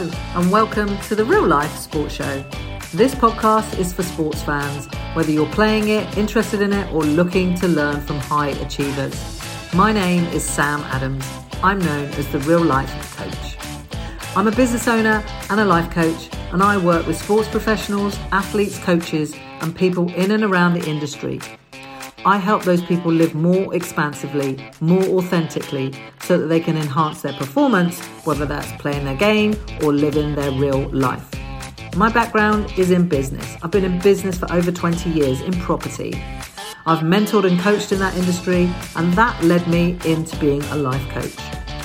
And welcome to the Real Life Sports Show. This podcast is for sports fans, whether you're playing it, interested in it, or looking to learn from high achievers. My name is Sam Adams. I'm known as the Real Life Coach. I'm a business owner and a life coach, and I work with sports professionals, athletes, coaches, and people in and around the industry I help those people live more expansively, more authentically, so that they can enhance their performance, whether that's playing their game or living their real life. My background is in business. I've been in business for over 20 years in property. I've mentored and coached in that industry, and that led me into being a life coach.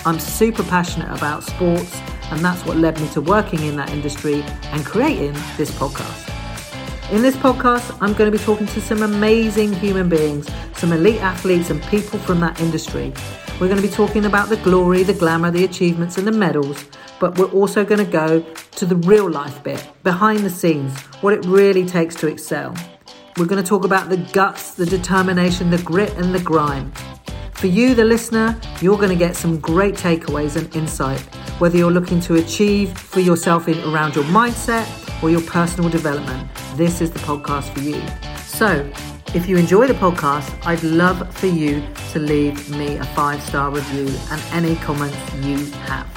I'm super passionate about sports, and that's what led me to working in that industry and creating this podcast. In this podcast, I'm going to be talking to some amazing human beings, some elite athletes, and people from that industry. We're going to be talking about the glory, the glamour, the achievements, and the medals, but we're also going to go to the real life bit, behind the scenes, what it really takes to excel. We're going to talk about the guts, the determination, the grit, and the grime. For you, the listener, you're going to get some great takeaways and insight, whether you're looking to achieve for yourself in around your mindset or your personal development this is the podcast for you. So, if you enjoy the podcast, I'd love for you to leave me a five star review and any comments you have.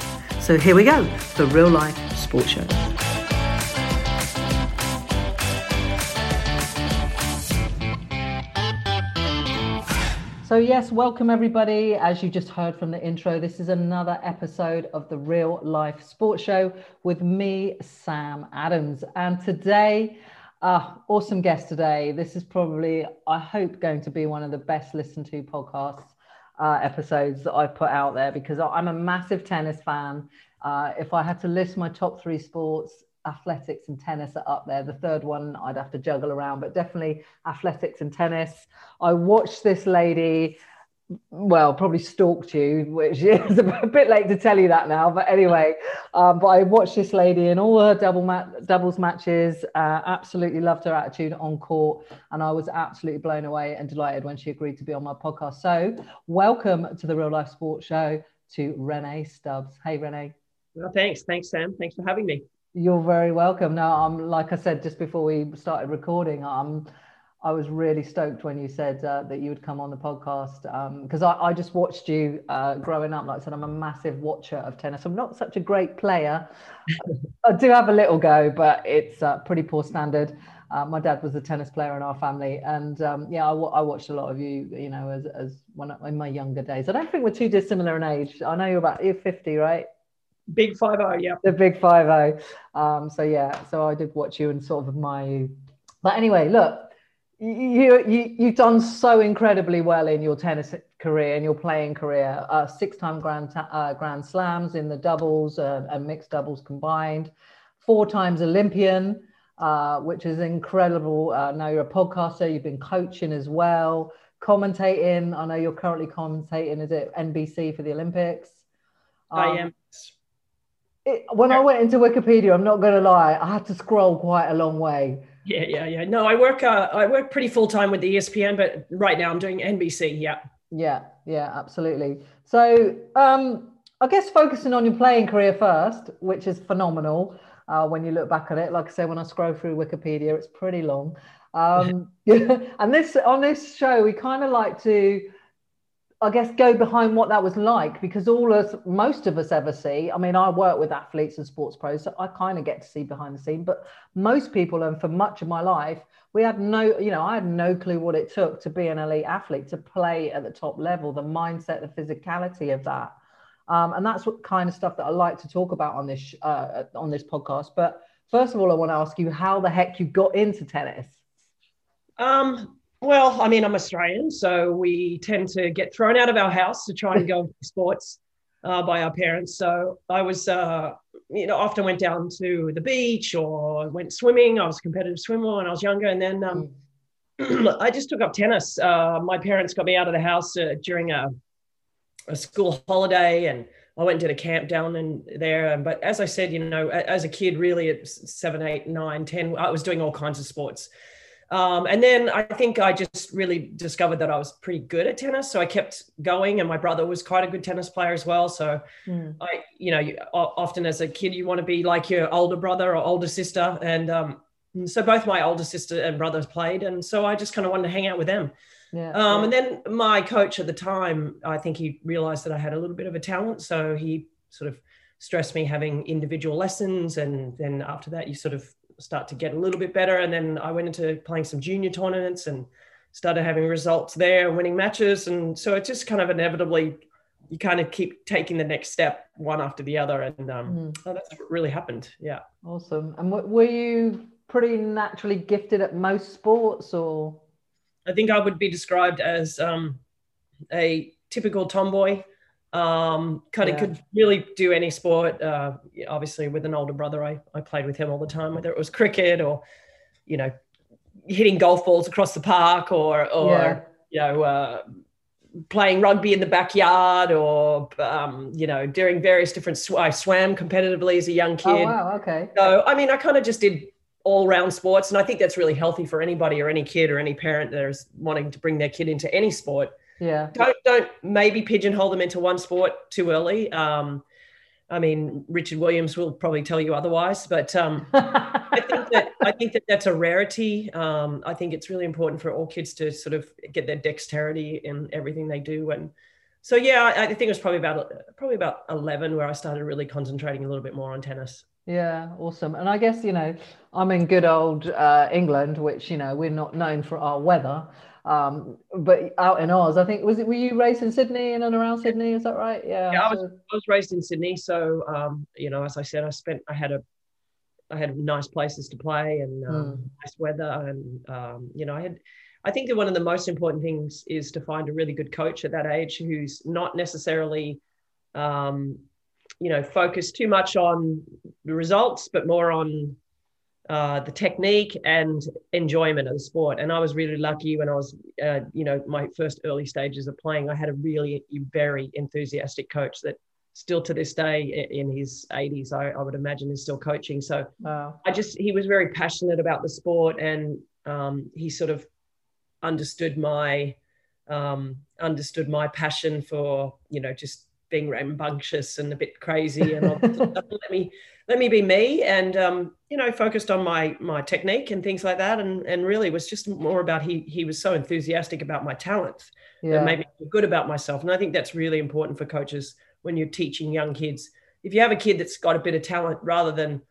So, here we go the real life sports show. So, yes, welcome everybody. As you just heard from the intro, this is another episode of the Real Life Sports Show with me, Sam Adams. And today uh, awesome guest today. This is probably, I hope, going to be one of the best listened to podcasts uh, episodes that I've put out there because I'm a massive tennis fan. Uh, if I had to list my top three sports, athletics and tennis are up there. The third one I'd have to juggle around, but definitely athletics and tennis. I watched this lady well, probably stalked you, which is a bit late to tell you that now. But anyway, um, but I watched this lady in all her double doubles matches. Uh, absolutely loved her attitude on court, and I was absolutely blown away and delighted when she agreed to be on my podcast. So, welcome to the Real Life Sports Show to Rennae Stubbs. Hey, Rennae. Well, thanks, thanks, Sam. Thanks for having me. You're very welcome. Now, I'm like I said just before we started recording. I'm I was really stoked when you said uh, that you would come on the podcast because um, I, I, just watched you uh, growing up. Like I said, I'm a massive watcher of tennis. I'm not such a great player. I do have a little go, but it's uh, pretty poor standard. Uh, my dad was a tennis player in our family, and um, yeah, I, w- I watched a lot of you. You know, as as when in my younger days. I don't think we're too dissimilar in age. I know you're about you're 50, right? Big five zero, yeah. The big five zero. Um, so yeah, so I did watch you and sort of my. But anyway, look, you, you you've done so incredibly well in your tennis career and your playing career. Uh, six-time grand uh, grand slams in the doubles uh, and mixed doubles combined. Four times Olympian, uh, which is incredible. Uh, now you're a podcaster. You've been coaching as well, commentating. I know you're currently commentating. Is it NBC for the Olympics? Um, I am. It, when I went into Wikipedia, I'm not going to lie, I had to scroll quite a long way yeah, yeah, yeah. No, I work. Uh, I work pretty full time with the ESPN, but right now I'm doing NBC. Yeah. Yeah, yeah, absolutely. So, um, I guess focusing on your playing career first, which is phenomenal. Uh, when you look back at it, like I say, when I scroll through Wikipedia, it's pretty long. Um, and this on this show, we kind of like to I guess go behind what that was like because all us, most of us ever see. I mean, I work with athletes and sports pros, so I kind of get to see behind the scene. But most people, and for much of my life, we had no, you know, I had no clue what it took to be an elite athlete, to play at the top level, the mindset, the physicality of that, um, and that's what kind of stuff that I like to talk about on this uh, on this podcast. But first of all, I want to ask you how the heck you got into tennis. Um, well, I mean, I'm Australian, so we tend to get thrown out of our house to try and go sports uh, by our parents. So I was, uh, you know, often went down to the beach or went swimming. I was a competitive swimmer when I was younger, and then um. I just took up tennis. Uh, my parents got me out of the house uh, during a, a school holiday, and I went and did a camp down in there. But as I said, you know, as a kid, really at seven, eight, nine, ten, I was doing all kinds of sports Um, and then I think I just really discovered that I was pretty good at tennis. So I kept going, and my brother was quite a good tennis player as well. So mm. I, you know, you, often as a kid, you want to be like your older brother or older sister. And um, so both my older sister and brothers played. And so I just kind of wanted to hang out with them. Yeah, um, yeah. And then my coach at the time, I think he realized that I had a little bit of a talent. So he sort of stressed me having individual lessons. And then after that, you sort of start to get a little bit better. And then I went into playing some junior tournaments and started having results there, winning matches. And so it just kind of inevitably, you kind of keep taking the next step one after the other. And um, mm. that's what really happened. Yeah. Awesome. And were you pretty naturally gifted at most sports or? I think I would be described as um, a typical tomboy um, kind of yeah. could really do any sport. Uh, obviously, with an older brother, I, I played with him all the time, whether it was cricket or, you know, hitting golf balls across the park or, or yeah. you know, uh, playing rugby in the backyard or, um, you know, doing various different, sw- I swam competitively as a young oh, kid. Oh, wow. Okay. So, I mean, I kind of just did all round sports. And I think that's really healthy for anybody or any kid or any parent that is wanting to bring their kid into any sport yeah don't don't maybe pigeonhole them into one sport too early um I mean, Richard Williams will probably tell you otherwise, but um, I think that I think that that's a rarity. Um, I think it's really important for all kids to sort of get their dexterity in everything they do, and so yeah, I, I think it was probably about probably about eleven where I started really concentrating a little bit more on tennis. Yeah, awesome. And I guess you know I'm in good old uh, England, which you know we're not known for our weather. Um, but out in Oz, I think was it? Were you raised in Sydney and around Sydney? Is that right? Yeah. Yeah, I was. I was raised in Sydney, so um, you know, as I said, I spent. I had a. I had nice places to play and um, mm. nice weather, and um, you know, I had. I think that one of the most important things is to find a really good coach at that age who's not necessarily, um, you know, focused too much on the results, but more on uh, the technique and enjoyment of the sport. And I was really lucky when I was, uh, you know, my first early stages of playing. I had a really very enthusiastic coach that still to this day in his 80s, I, I would imagine is still coaching. So wow. I just, he was very passionate about the sport and um, he sort of understood my, um, understood my passion for, you know, just being rambunctious and a bit crazy and let me let me be me and um, you know focused on my my technique and things like that. And and really was just more about he he was so enthusiastic about my talents yeah. that made me feel good about myself. And I think that's really important for coaches when you're teaching young kids. If you have a kid that's got a bit of talent rather than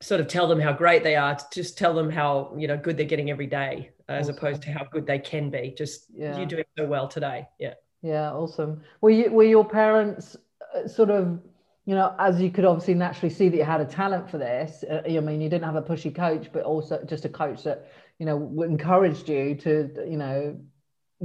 sort of tell them how great they are just tell them how you know good they're getting every day as opposed to how good they can be. Just yeah. you're doing so well today. Yeah yeah, awesome. Were you were your parents uh, sort of, you know, as you could obviously naturally see that you had a talent for this. Uh, I mean, you didn't have a pushy coach, but also just a coach that you know encouraged you to, you know,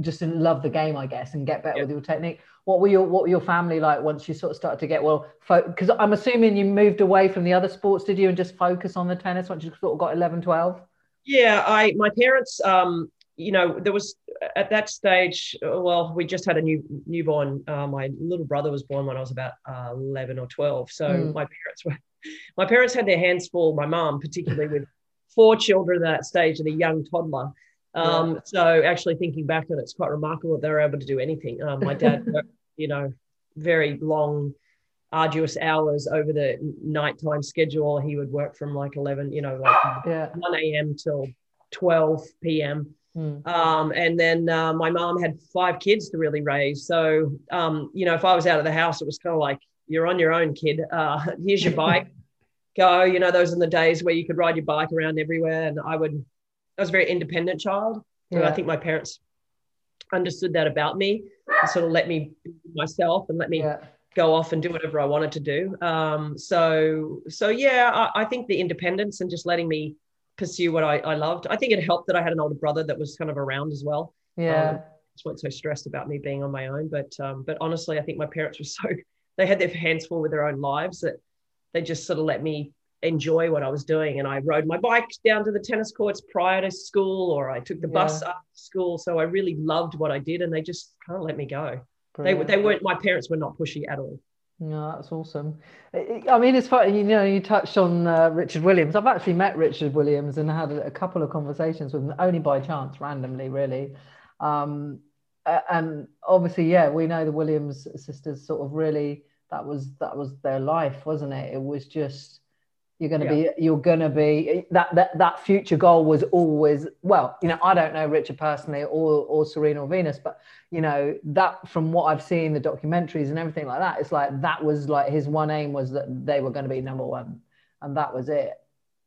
just love the game, I guess, and get better yep. with your technique. What were your What were your family like once you sort of started to get well? Because fo- I'm assuming you moved away from the other sports, did you, and just focus on the tennis once you sort of got 11, 12? Yeah, I my parents um, you know, there was at that stage, well, we just had a new newborn. Uh, my little brother was born when I was about uh, 11 or 12. So mm. my parents were, my parents had their hands full, my mom, particularly with four children at that stage and a young toddler. Um, yeah. So actually thinking back on it, it's quite remarkable that they were able to do anything. Um, my dad worked, you know, very long, arduous hours over the nighttime schedule. He would work from like 11, you know, like yeah. 1 a.m. till 12 p.m. Mm. Um, and then uh, my mom had five kids to really raise. So, um, you know, if I was out of the house, it was kind of like, you're on your own, kid. Uh, here's your bike. Go. You know, those are the days where you could ride your bike around everywhere. And I would, I was a very independent child. Yeah. And I think my parents understood that about me and sort of let me be myself and let me yeah. go off and do whatever I wanted to do. Um, so, so yeah, I, I think the independence and just letting me pursue what I, I loved. I think it helped that I had an older brother that was kind of around as well. Yeah. Um, just weren't so stressed about me being on my own. But um, but honestly, I think my parents were so they had their hands full with their own lives that they just sort of let me enjoy what I was doing. And I rode my bike down to the tennis courts prior to school, or I took the yeah. bus up to school. So I really loved what I did, and they just kind of let me go. Brilliant. They they weren't. My parents were not pushy at all. No, that's awesome. I mean, it's funny, you know, you touched on uh, Richard Williams. I've actually met Richard Williams and had a, couple of conversations with him, only by chance, randomly, really. Um, and obviously, yeah, we know the Williams sisters sort of really that was that was their life, wasn't it? It was just you're going to yeah. be you're going to be that that that future goal was always well you know i don't know richard personally or or serena or venus but you know that from what i've seen the documentaries and everything like that it's like that was like his one aim was that they were going to be number one and that was it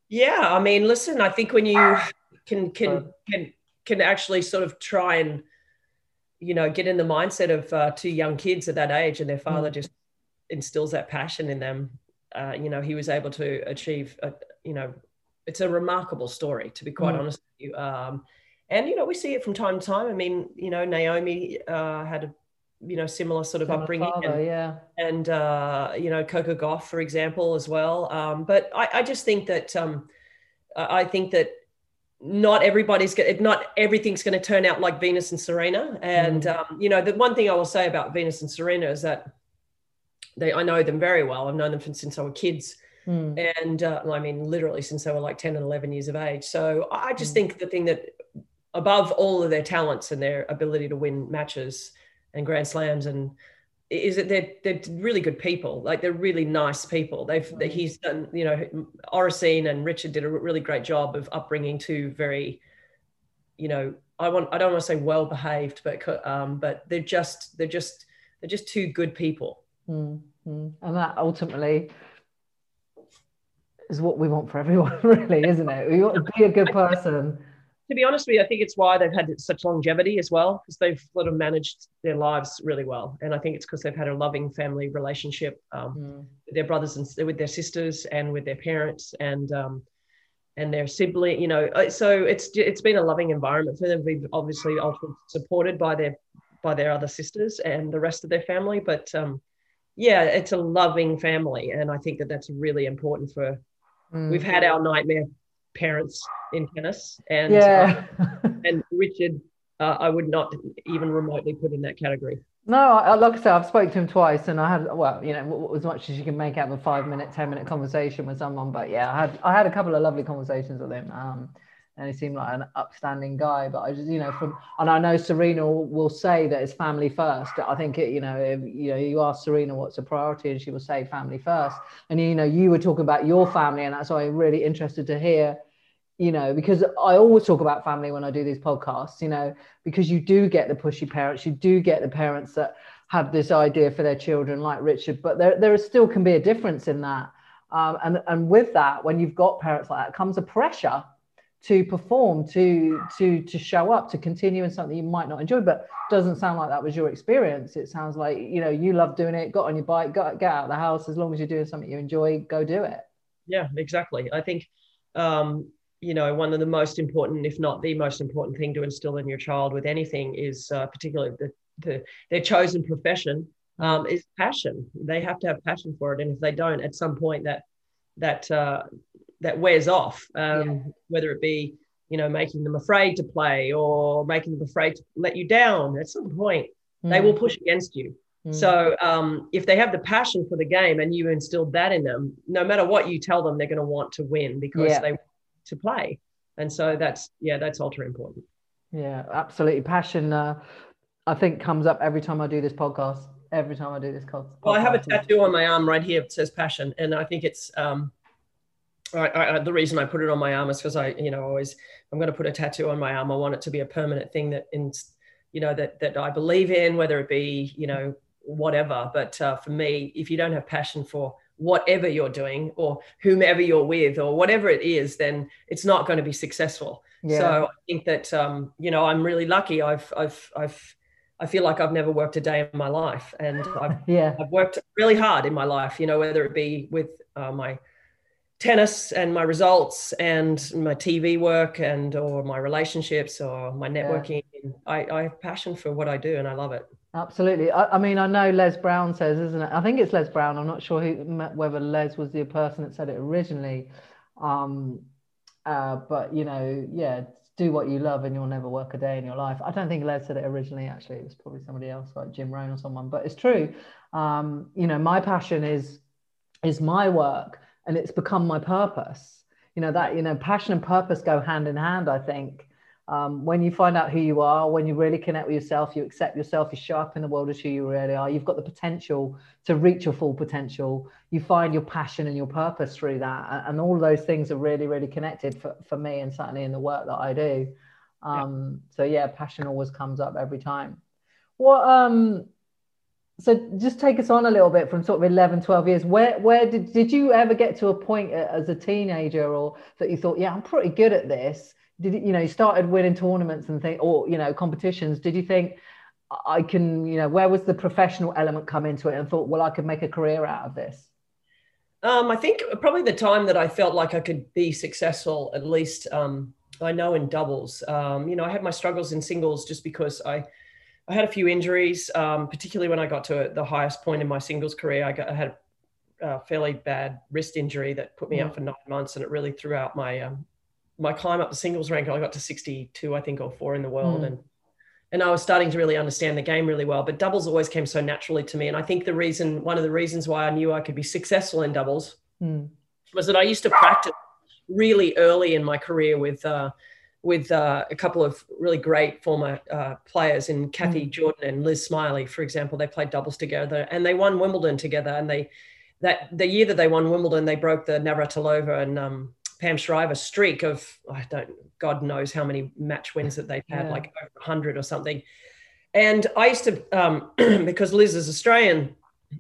yeah i mean listen i think when you can can can can actually sort of try and you know get in the mindset of uh, two young kids at that age and their father mm. just instills that passion in them uh, you know, he was able to achieve, a, you know, it's a remarkable story, to be quite mm. honest with you. Um, and, you know, we see it from time to time. I mean, you know, Naomi uh, had a, you know, similar sort of upbringing. Father, and, yeah. And, uh, you know, Coco Gauff, for example, as well. Um, but I, I, just think that, um, I think that not everybody's going not everything's going to turn out like Venus and Serena. And, mm. um, you know, the one thing I will say about Venus and Serena is that, they I know them very well. I've known them since I were kids. Mm. And uh, I mean, literally since they were like 10 and 11 years of age. So I just mm. think the thing that, above all of their talents and their ability to win matches and Grand Slams, and is that they're they're really good people. Like they're really nice people. They've mm. he's done, you know, Oracene and Richard did a really great job of upbringing two very, you know, I want I don't want to say well behaved, but um, but they're just they're just they're just two good people Mm-hmm. And that ultimately is what we want for everyone, really, isn't it? We want to be a good person. To be honest with you, I think it's why they've had such longevity as well, because they've sort of managed their lives really well. And I think it's because they've had a loving family relationship um, mm. with their brothers and with their sisters and with their parents and um, and their sibling. You know, uh, so it's it's been a loving environment for them. We've obviously supported by their by their other sisters and the rest of their family, but um, yeah, it's a loving family, and I think that that's really important for. Mm. We've had our nightmare parents in tennis, and yeah. uh, and Richard, uh, I would not even remotely put in that category. No, I, like I said, I've spoken to him twice, and I had well, you know, as much as you can make out of a five minute, ten minute conversation with someone. But yeah, I had I had a couple of lovely conversations with him. Um, and he seemed like an upstanding guy. But I just, you know, from and I know Serena will, say that it's family first. I think it, you know, if, you know, you ask Serena what's a priority, and she will say family first. And you know, you were talking about your family, and that's why I'm really interested to hear. You know, because I always talk about family when I do these podcasts. You know, because you do get the pushy parents, you do get the parents that have this idea for their children, like Richard. But there, there still can be a difference in that. Um, and and with that, when you've got parents like that, comes a pressure to perform, to to to show up, to continue in something you might not enjoy. But doesn't sound like that was your experience. It sounds like you know you love doing it. Got on your bike, got get out of the house. As long as you're doing something you enjoy, go do it. Yeah, exactly. I think um, you know one of the most important, if not the most important thing to instill in your child with anything is uh, particularly the, the their chosen profession um, is passion. They have to have passion for it, and if they don't, at some point that that uh, that wears off, um, yeah. whether it be you know making them afraid to play or making them afraid to let you down. At some point, mm. they will push against you. Mm. So um, if they have the passion for the game and you instilled that in them, no matter what you tell them, they're going to want to win because yeah. they want to play. And so that's yeah, that's ultra important. Yeah, absolutely. Passion, uh, I think, comes up every time I do this podcast. Every time I do this podcast. Well, I have a tattoo on my arm right here. It says passion, and I think it's um, I, I, the reason I put it on my arm is because I, you know, always I'm going to put a tattoo on my arm. I want it to be a permanent thing that, in, you know, that that I believe in, whether it be, you know, whatever. But uh, for me, if you don't have passion for whatever you're doing or whomever you're with or whatever it is, then it's not going to be successful. Yeah. So I think that, um, you know, I'm really lucky. I've, I've, I've, I feel like I've never worked a day in my life, and I've, yeah. I've worked really hard in my life. You know, whether it be with uh, my tennis and my results and my TV work and or my relationships or my networking. Yeah. I, I have passion for what I do and I love it. Absolutely. I, I, mean, I know Les Brown says, isn't it? I think it's Les Brown. I'm not sure who, whether Les was the person that said it originally. Um, uh, but, you know, yeah, do what you love and you'll never work a day in your life. I don't think Les said it originally, actually. It was probably somebody else like Jim Rohn or someone, but it's true. Um, you know, my passion is is my work and it's become my purpose. You know, that, you know, passion and purpose go hand in hand, I think. Um, when you find out who you are, when you really connect with yourself, you accept yourself, you show up in the world as who you really are, you've got the potential to reach your full potential. You find your passion and your purpose through that. And all those things are really, really connected for, for me and certainly in the work that I do. Um. So, yeah, passion always comes up every time. What, um, so just take us on a little bit from sort of 11 12 years. Where where did did you ever get to a point as a teenager or that you thought yeah i'm pretty good at this. Did you know you started winning tournaments and think or you know competitions. Did you think i can you know where was the professional element come into it and thought well i could make a career out of this? Um, i think probably the time that i felt like i could be successful at least um, i know in doubles. Um, you know i had my struggles in singles just because i i had a few injuries um, particularly when i got to the highest point in my singles career i, got, I had a fairly bad wrist injury that put me mm. out for nine months and it really threw out my um, my climb up the singles rank, I got to 62, I think, or four in the world. Mm. And and I was starting to really understand the game really well. But doubles always came so naturally to me. And I think the reason, one of the reasons why I knew I could be successful in doubles mm. was that I used to practice really early in my career with uh, with uh, a couple of really great former uh, players in Kathy mm. Jordan and Liz Smylie, for example. They played doubles together and they won Wimbledon together. And they that the year that they won Wimbledon, they broke the Navratilova and um, Pam Shriver streak of I don't God knows how many match wins that they've had, yeah. like over 100 or something. And I used to um, because Liz is Australian,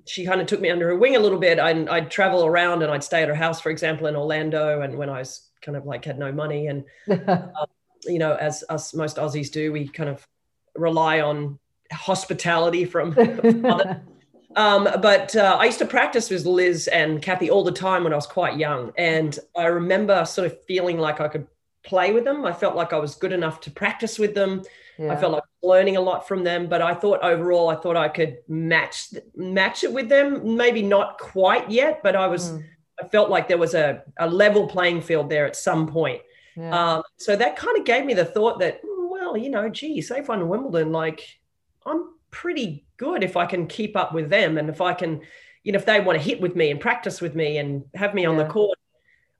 she kind of took me under her wing a little bit. I'd, I'd, travel around and I'd stay at her house, for example, in Orlando. And when I was kind of like had no money, and um, you know, as us most Aussies do, we kind of rely on hospitality from um, but uh, I used to practice with Liz and Kathy all the time when I was quite young. And I remember sort of feeling like I could play with them. I felt like I was good enough to practice with them. Yeah. I felt like learning a lot from them. But I thought overall, I thought I could match match it with them. Maybe not quite yet, but I was. Mm. I felt like there was a, a level playing field there at some point. Yeah. Um, so that kind of gave me the thought that, well, you know, gee, safe on Wimbledon, like I'm pretty good if I can keep up with them and if I can, you know, if they want to hit with me and practice with me and have me on the court.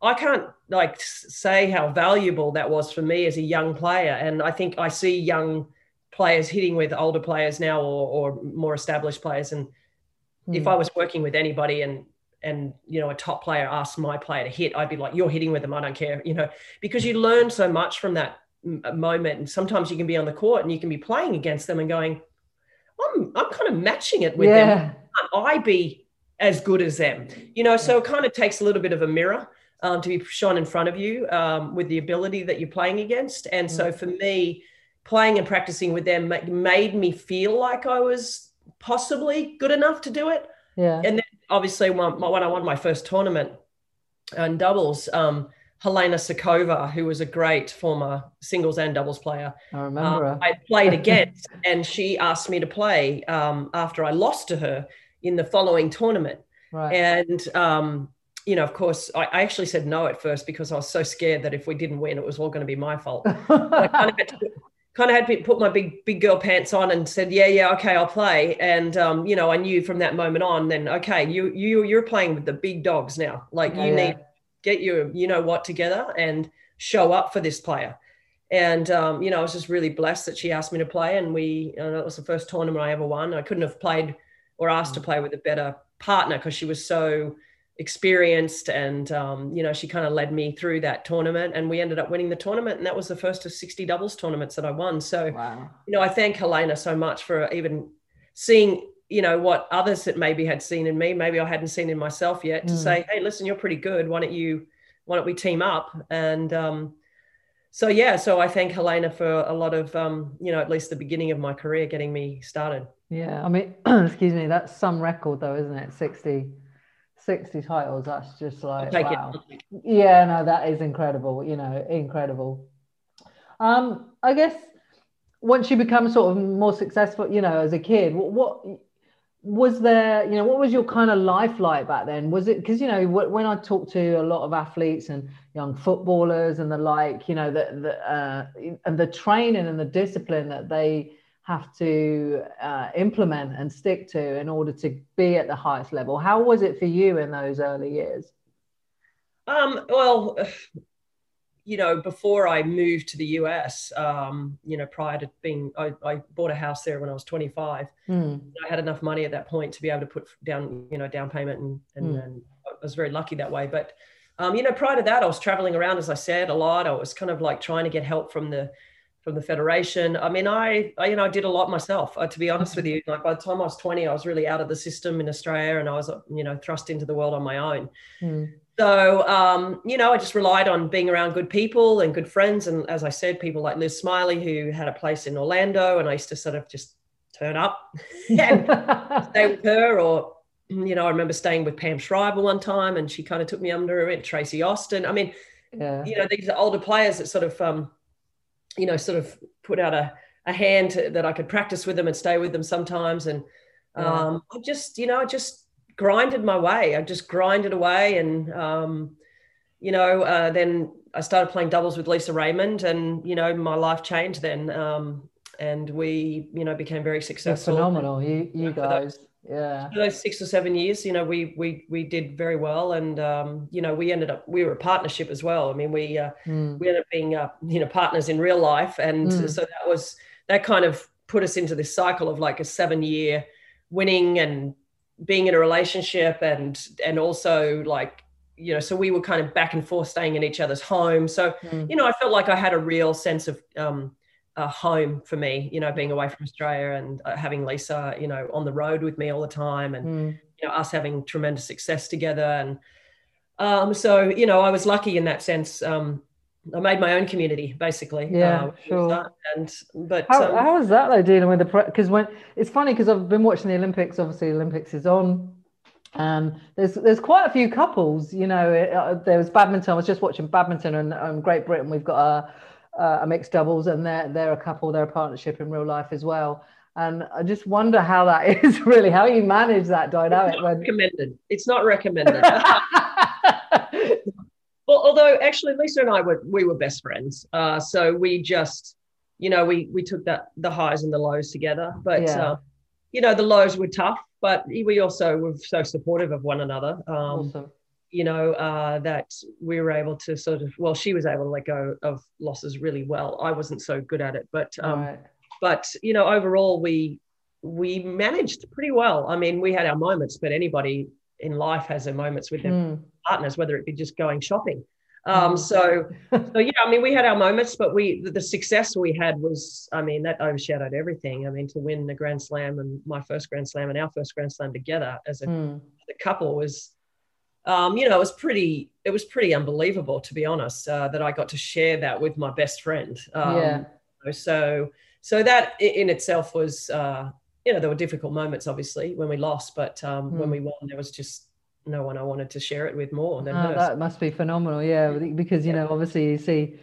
I can't like say how valuable that was for me as a young player. And I think I see young players hitting with older players now or, or more established players. And mm. if hmm. I was working with anybody and and you know a top player asked my player to hit, I'd be like, "You're hitting with them. I don't care," you know, because you learn so much from that moment. And sometimes you can be on the court and you can be playing against them and going, I'm I'm kind of matching it with yeah. them. Can't I be as good as them? You know, so it kind of takes a little bit of a mirror um, to be shown in front of you um, with the ability that you're playing against. And so for me, playing and practicing with them made me feel like I was possibly good enough to do it. Yeah. And then obviously when, when I won my first tournament and doubles, um, Helena Suková, who was a great former singles and doubles player. I remember um, I played against, and she asked me to play um, after I lost to her in the following tournament. Right. And um, you know, of course, I, I, actually said no at first because I was so scared that if we didn't win, it was all going to be my fault. I kind of had to kind of had to put my big big girl pants on and said, yeah, yeah, okay, I'll play. And um, you know, I knew from that moment on, then okay, you you you're playing with the big dogs now. Like yeah, you need get your you know what together and show up for this player and um, you know i was just really blessed that she asked me to play and we you know, that was the first tournament i ever won i couldn't have played or asked to play with a better partner because she was so experienced and um, you know she kind of led me through that tournament and we ended up winning the tournament and that was the first of 60 doubles tournaments that i won. So wow. you know i thank helena so much for even seeing you know what others that maybe had seen in me maybe i hadn't seen in myself yet to mm. say hey listen you're pretty good. Why don't you why don't we team up? And um, so yeah so i thank helena for a lot of um, you know at least the beginning of my career getting me started. Yeah i mean excuse me that's some record though isn't it? 60 60 titles that's just like wow. Yeah no that is incredible you know incredible um i guess once you become sort of more successful you know as a kid what, what was there, you know, what was your kind of life like back then? Was it because you know when I talk to a lot of athletes and young footballers and the like, you know, the, the uh, and the training and the discipline that they have to uh, implement and stick to in order to be at the highest level. How was it for you in those early years? Um, well, you know, before I moved to the US, um, you know, prior to being, I, I, bought a house there when I was 25. Mm. I had enough money at that point to be able to put down, you know, down payment, and, and, mm. and I was very lucky that way. But, um, you know, prior to that, I was traveling around, as I said, a lot. I was kind of like trying to get help from the from the federation. I mean, I, I you know, I did a lot myself. Uh, to be honest with you, like by the time I was 20, I was really out of the system in Australia, and I was, you know, thrust into the world on my own. Mm. So, um, you know, I just relied on being around good people and good friends. And as I said, people like Liz Smylie, who had a place in Orlando, and I used to sort of just turn up and stay with her. Or, you know, I remember staying with Pam Shriver one time, and she kind of took me under her. And Tracy Austin. I mean, yeah. you know, these are older players that sort of, um, you know, sort of put out a, a hand to, that I could practice with them and stay with them sometimes. And um. I just, you know, I just grinded my way. I just grinded away, and um, you know, uh, then I started playing doubles with Lisa Raymond, and you know, my life changed then. Um, and we, you know, became very successful. You're phenomenal, you you guys. Yeah. For those six or seven years, you know, we we we did very well, and um, you know, we ended up we were a partnership as well. I mean, we uh, mm. we ended up being uh, you know partners in real life, and mm. so that was that kind of put us into this cycle of like a seven year winning and being in a relationship and and also like you know so we were kind of back and forth staying in each other's home so mm. you know i felt like i had a real sense of um, a home for me you know being away from australia and uh, having lisa you know on the road with me all the time and mm. you know us having tremendous success together and um, so you know i was lucky in that sense um, I made my own community basically. Yeah, uh, sure. And but how, um, how is that though dealing with the because when it's funny because I've been watching the Olympics. Obviously, Olympics is on, and there's there's quite a few couples. You know, uh, there was badminton. I was just watching badminton and um, Great Britain. We've got a, a mixed doubles, and they're they're a couple. They're a partnership in real life as well. And I just wonder how that is really how you manage that dynamic. It's not when... recommended. It's not recommended. Well, although actually Lisa and I were we were best friends, uh, so we just you know we we took that the highs and the lows together. But yeah. uh, you know the lows were tough, but we also were so supportive of one another. Um, awesome. You know uh, that we were able to sort of well, she was able to let go of losses really well. I wasn't so good at it, but um, right. but you know overall we we managed pretty well. I mean, we had our moments, but anybody in life has their moments with their mm. partners, whether it be just going shopping. Um, hmm. so, so yeah, I mean, we had our moments, but we the, the, success we had was, I mean, that overshadowed everything. I mean, to win the Grand Slam and my first Grand Slam and our first Grand Slam together as a, mm. couple was, um, you know, it was pretty, it was pretty unbelievable to be honest. Uh, that I got to share that with my best friend. Um, yeah. So, so that in itself was, uh, you know, there were difficult moments, obviously, when we lost, but um, mm. when we won, there was just no one I wanted to share it with more than oh. That must be phenomenal, yeah. Because you know, obviously, you see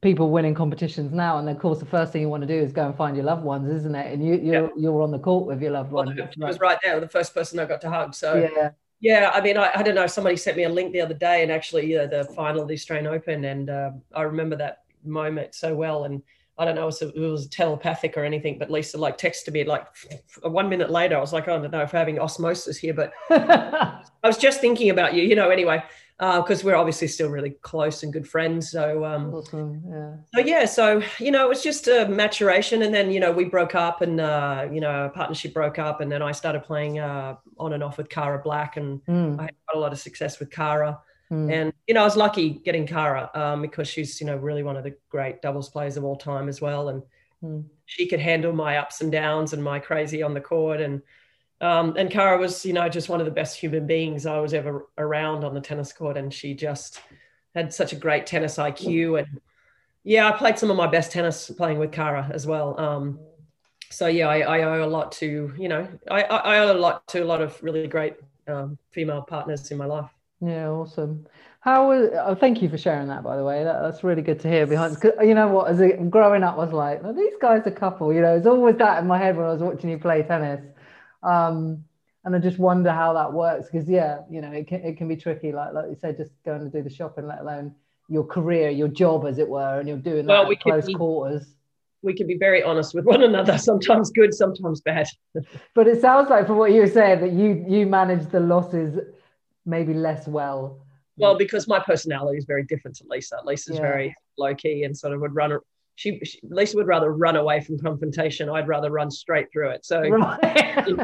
people winning competitions now, and of course, the first thing you want to do is go and find your loved ones, isn't it? And you you're yeah. you're on the court with your loved well, one. It was right there, the first person I got to hug. So yeah. Yeah, I mean, I, I don't know. Somebody sent me a link the other day, and actually, you know, the final of the Australian Open, and uh, I remember that moment so well. And I don't know if it was telepathic or anything, but Lisa like texted me like one minute later. I was like, oh, I don't know if we're having osmosis here, but I was just thinking about you, you know, anyway, because uh, we're obviously still really close and good friends. So, um, awesome. yeah. So, yeah, so, you know, it was just a maturation. And then, you know, we broke up and, uh, you know, our partnership broke up. And then I started playing uh, on and off with Cara Black. And mm. I had quite a lot of success with Cara. Mm. And you know, I was lucky getting Cara um, because she's you know really one of the great doubles players of all time as well, and mm. she could handle my ups and downs and my crazy on the court. And um, and Cara was you know just one of the best human beings I was ever around on the tennis court, and she just had such a great tennis IQ. And yeah, I played some of my best tennis playing with Cara as well. Um, so yeah, I, I, owe a lot to you know I, I owe a lot to a lot of really great um, female partners in my life. Yeah, awesome. How was? Oh, thank you for sharing that. By the way, that, that's really good to hear. Behind, you know what? As a, growing up, I was like, well, these guys are a couple. You know, it's always that in my head when I was watching you play tennis. Um, and I just wonder how that works because yeah, you know, it can it can be tricky. Like like you said, just going to do the shopping, let alone your career, your job, as it were, and you're doing that well, we close be, quarters. We can be very honest with one another. Sometimes good, sometimes bad. but it sounds like, from what you were saying, that you you manage the losses maybe less well. Well, because my personality is very different to Lisa. Lisa's yeah. very low key and sort of would run she, she, Lisa would rather run away from confrontation. I'd rather run straight through it. So right. you,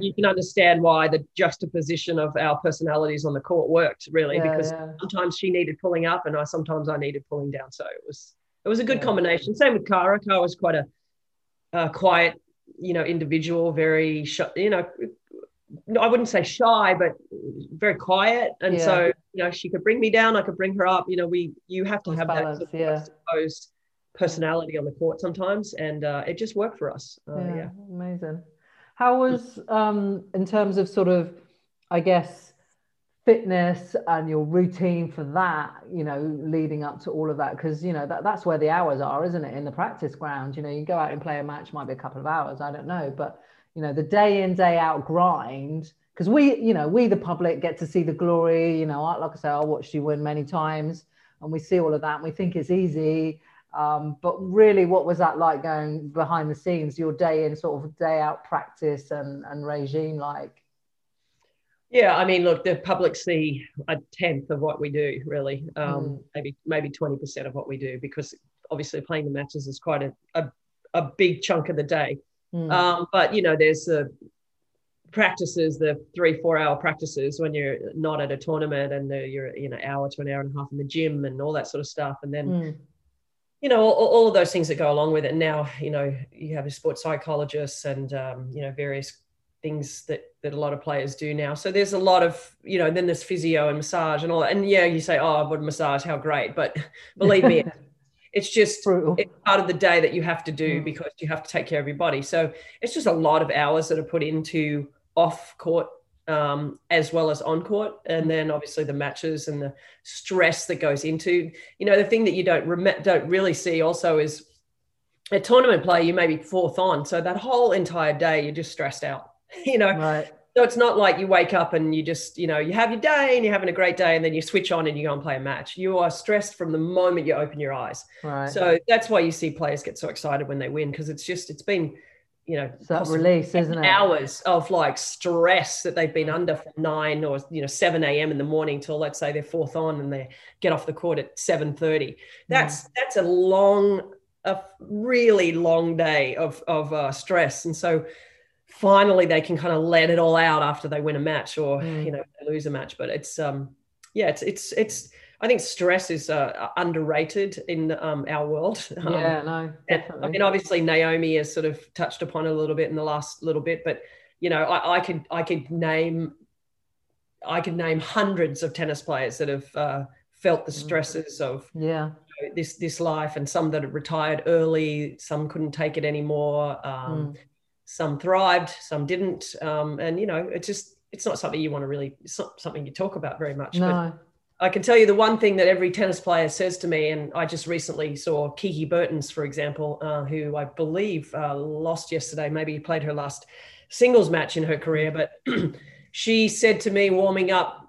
you, can understand why the juxtaposition of our personalities on the court worked really, yeah, because yeah. sometimes she needed pulling up, and I sometimes I needed pulling down. So it was it was a good yeah. combination. Same with Cara. Cara was quite a, quiet, you know, individual, very shy, you know. I wouldn't say shy, but very quiet, and so you know she could bring me down. I could bring her up. You know, we you have to have balance, that sort of yeah personality on the court sometimes, and uh, it just worked for us. Uh, yeah, yeah, amazing. How was um, in terms of sort of, I guess, fitness and your routine for that? You know, leading up to all of that, because you know that that's where the hours are, isn't it? In the practice ground, you know, you go out and play a match, might be a couple of hours, I don't know, but you know, the day in day out grind because we, you know, we the public get to see the glory. You know, like I say, I watched you win many times, and we see all of that, and we think it's easy. Um, but really, what was that like going behind the scenes, your day in sort of day out practice and, and regime like? Yeah, I mean, look, the public see a tenth of what we do, really, um, mm. maybe maybe twenty percent of what we do, because obviously playing the matches is quite a a, a big chunk of the day. Mm. Um, but you know, there's the practices, the three four hour practices when you're not at a tournament, and the, you're you know hour to an hour and a half in the gym and all that sort of stuff, and then. Mm you know all, all, of those things that go along with it. And now you know you have a sports psychologist and um, you know various things that that a lot of players do now. So there's a lot of you know then there's physio and massage and all that. And yeah, you say oh, what massage, how great, but believe me. it's just it's part of the day that you have to do mm. because you have to take care of your body. So it's just a lot of hours that are put into off court um, as well as on court, and then obviously the matches and the stress that goes into. You know, the thing that you don't rem- don't really see also is a tournament play. You may be fourth on, so that whole entire day you're just stressed out. You know, right. So it's not like you wake up and you just, you know, you have your day and you're having a great day and then you switch on and you go and play a match. You are stressed from the moment you open your eyes. Right. So that's why you see players get so excited when they win because it's just, it's been you know that release isn't it? hours of like stress that they've been under from 9 or you know 7 a.m in the morning till let's say they're fourth on and they get off the court at 7.30 that's that's a long a really long day of of uh, stress. And so finally they can kind of let it all out after they win a match or mm. you know lose a match. But it's um yeah it's it's it's I think stress is uh, underrated in um, our world. Um, yeah, no, definitely. I mean, obviously Naomi has sort of touched upon it a little bit in the last little bit, but you know, I, I could I could name I could name hundreds of tennis players that have uh, felt the mm. stresses of yeah you know, this this life, and some that have retired early, some couldn't take it anymore, um, mm. some thrived, some didn't, um, and you know, it's just it's not something you want to really it's not something you talk about very much. No. But, I can tell you the one thing that every tennis player says to me, and I just recently saw Kiki Bertens, for example, uh, who I believe uh, lost yesterday. Maybe played her last singles match in her career, but she said to me, warming up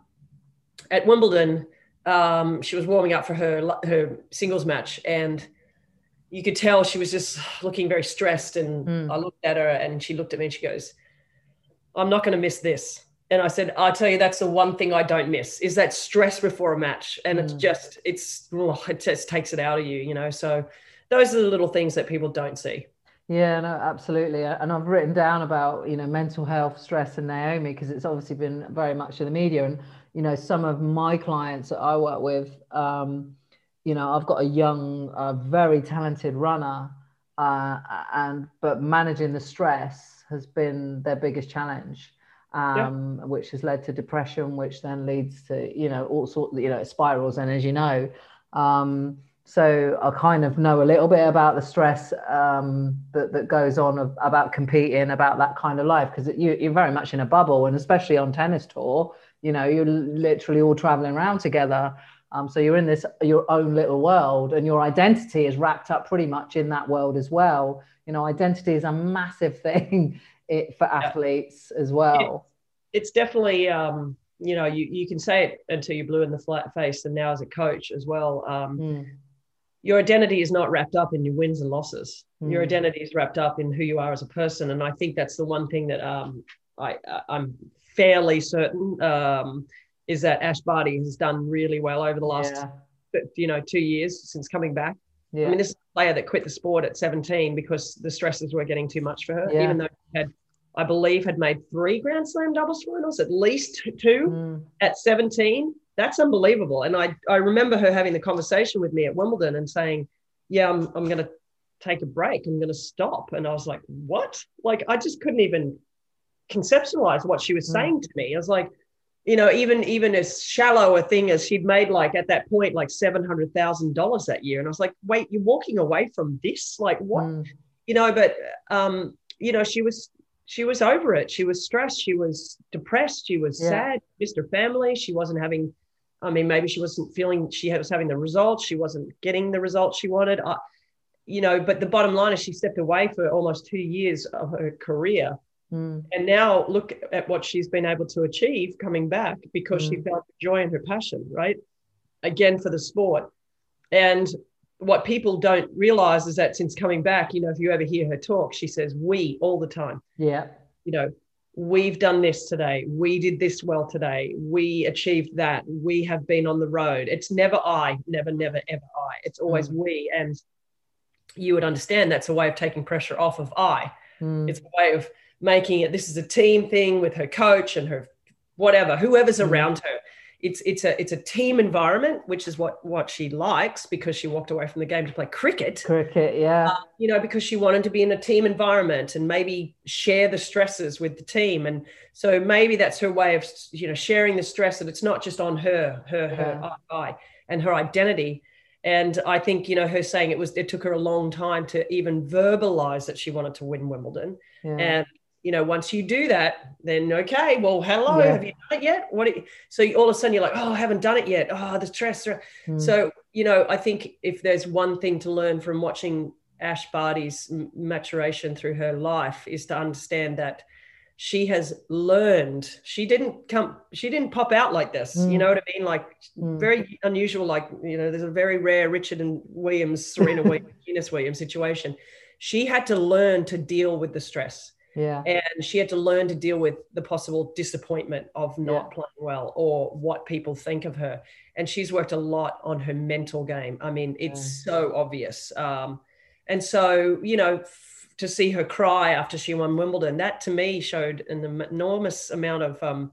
at Wimbledon, um, she was warming up for her her singles match, and you could tell she was just looking very stressed. And mm. I looked at her, and she looked at me, and she goes, "I'm not going to miss this." And I said, I tell you, that's the one thing I don't miss is that stress before a match. And mm. it's just, it's, oh, it just takes it out of you, you know? So those are the little things that people don't see. Yeah, no, absolutely. And I've written down about, you know, mental health, stress and Naomi, because it's obviously been very much in the media. And, you know, some of my clients that I work with, um, you know, I've got a young, uh, very talented runner, uh, and, but managing the stress has been their biggest challenge um, yeah. which has led to depression, which then leads to you know all sorts you know spirals. And as you know, um, so I kind of know a little bit about the stress um, that that goes on of, about competing, about that kind of life because you, you're very much in a bubble, and especially on tennis tour, you know you're literally all traveling around together. Um, so you're in this your own little world, and your identity is wrapped up pretty much in that world as well. You know, identity is a massive thing it for athletes as well. It, it's definitely, um, you know, you, you can say it until you're blue in the flat face, and now as a coach as well. Um, mm. Your identity is not wrapped up in your wins and losses. Mm. Your identity is wrapped up in who you are as a person, and I think that's the one thing that um, I, I'm fairly certain um, is that Ash Barty has done really well over the last, yeah. you know, two years since coming back. Yeah. I mean, this is a player that quit the sport at 17 because the stresses were getting too much for her, yeah. even though she had, I believe, had made three Grand Slam doubles finals, at least two mm. at 17. That's unbelievable. And I, I remember her having the conversation with me at Wimbledon and saying, Yeah, I'm, I'm going to take a break. I'm going to stop. And I was like, What? Like, I just couldn't even conceptualize what she was mm. saying to me. I was like, you know, even even as shallow a thing as she'd made like at that point like seven hundred thousand dollars that year, and I was like, wait, you're walking away from this? Like what? Mm. You know, but um, you know, she was she was over it. She was stressed. She was depressed. She was yeah. sad. Missed her family. She wasn't having. I mean, maybe she wasn't feeling. She was having the results. She wasn't getting the results she wanted. I, you know, but the bottom line is she stepped away for almost two years of her career Mm. And now look at what she's been able to achieve coming back because mm. she found joy in her passion, right? Again, for the sport. And what people don't realize is that since coming back, you know, if you ever hear her talk, she says we all the time. Yeah. You know, we've done this today. We did this well today. We achieved that. We have been on the road. It's never I, never, never, ever I. It's always mm. we. And you would understand that's a way of taking pressure off of I. Mm. It's a way of making it this is a team thing with her coach and her whatever whoever's mm. around her it's it's a it's a team environment which is what what she likes because she walked away from the game to play cricket cricket yeah uh, you know because she wanted to be in a team environment and maybe share the stresses with the team and so maybe that's her way of you know sharing the stress that it's not just on her her yeah. her eye and her identity and I think, you know, her saying it was, it took her a long time to even verbalize that she wanted to win Wimbledon. Yeah. And you know, once you do that, then okay, well, hello, yeah. have you done it yet? What? You, so all of a sudden you're like, oh, I haven't done it yet. Oh, the stress. Mm. So you know, I think if there's one thing to learn from watching Ash Barty's maturation through her life is to understand that she has learned. She didn't come. She didn't pop out like this. Mm. You hmm. know what I mean? Like mm. very unusual. Like you know, there's a very rare Richard and Williams, Serena Williams, Venus Williams situation. She had to learn to deal with the stress yeah. And she had to learn to deal with the possible disappointment of not yeah. playing well or what people think of her. And she's worked a lot on her mental game. I mean, it's yeah. so obvious. Um, and so, you know, f- to see her cry after she won Wimbledon, that to me showed an enormous amount of um,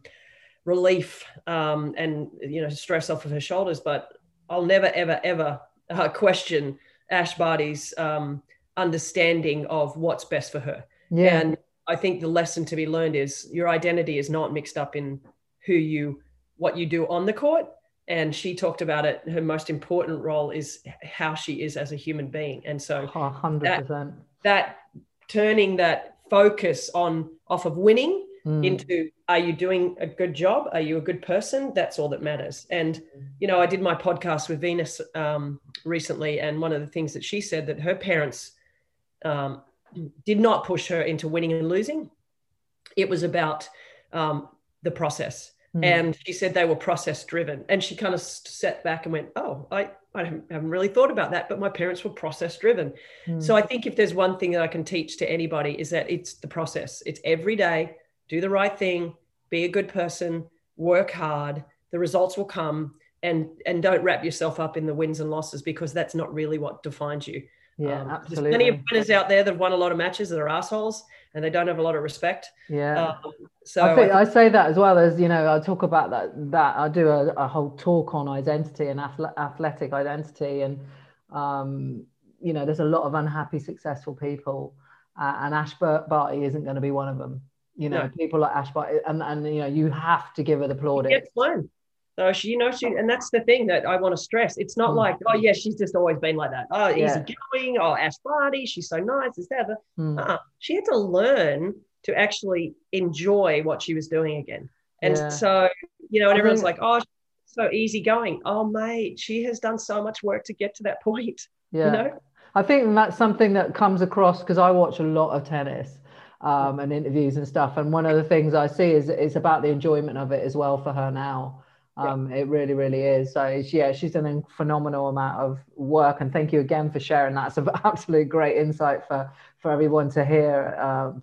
relief um, and, you know, stress off of her shoulders. But I'll never, ever, ever uh, question Ash Barty's um, understanding of what's best for her. Yeah. And I think the lesson to be learned is your identity is not mixed up in who you, what you do on the court. And she talked about it. Her most important role is how she is as a human being. And so, oh, 100%. That, that turning that focus on off of winning mm. into are you doing a good job are you a good person that's all that matters and you know i did my podcast with venus um, recently and one of the things that she said that her parents um, did not push her into winning and losing. It was about um, the process. Mm. And she said they were process driven. And she kind of sat back and went, Oh, I, I haven't really thought about that, but my parents were process driven. Mm. So I think if there's one thing that I can teach to anybody is that it's the process. It's every day, do the right thing, be a good person, work hard, the results will come. And, and don't wrap yourself up in the wins and losses because that's not really what defines you. Yeah, um, absolutely. There's plenty of winners out there that have won a lot of matches that are assholes and they don't have a lot of respect. Yeah. Um, so I, think, I, I, say that as well as you know I talk about that that I do a, a whole talk on identity and athletic identity and um, you know there's a lot of unhappy successful people uh, and Ash Barty isn't going to be one of them. You know, no. people like Ash Barty and and you know you have to give her the plaudits. So she, you know, she, and that's the thing that I want to stress. It's not mm. like, oh yeah, she's just always been like that. Oh, yeah. easy going. Oh, Ash Barty, she's so nice. Is that? Mm. Uh, she had to learn to actually enjoy what she was doing again. And yeah. so, you know, and everyone's think, like, oh, so easy going. Oh, mate, she has done so much work to get to that point. Yeah. You know? I think that's something that comes across because I watch a lot of tennis um, and interviews and stuff. And one of the things I see is it's about the enjoyment of it as well for her now. Um, yeah. It really, really is. So yeah, she's done a phenomenal amount of work, and thank you again for sharing that. It's an absolute great insight for for everyone to hear. Um,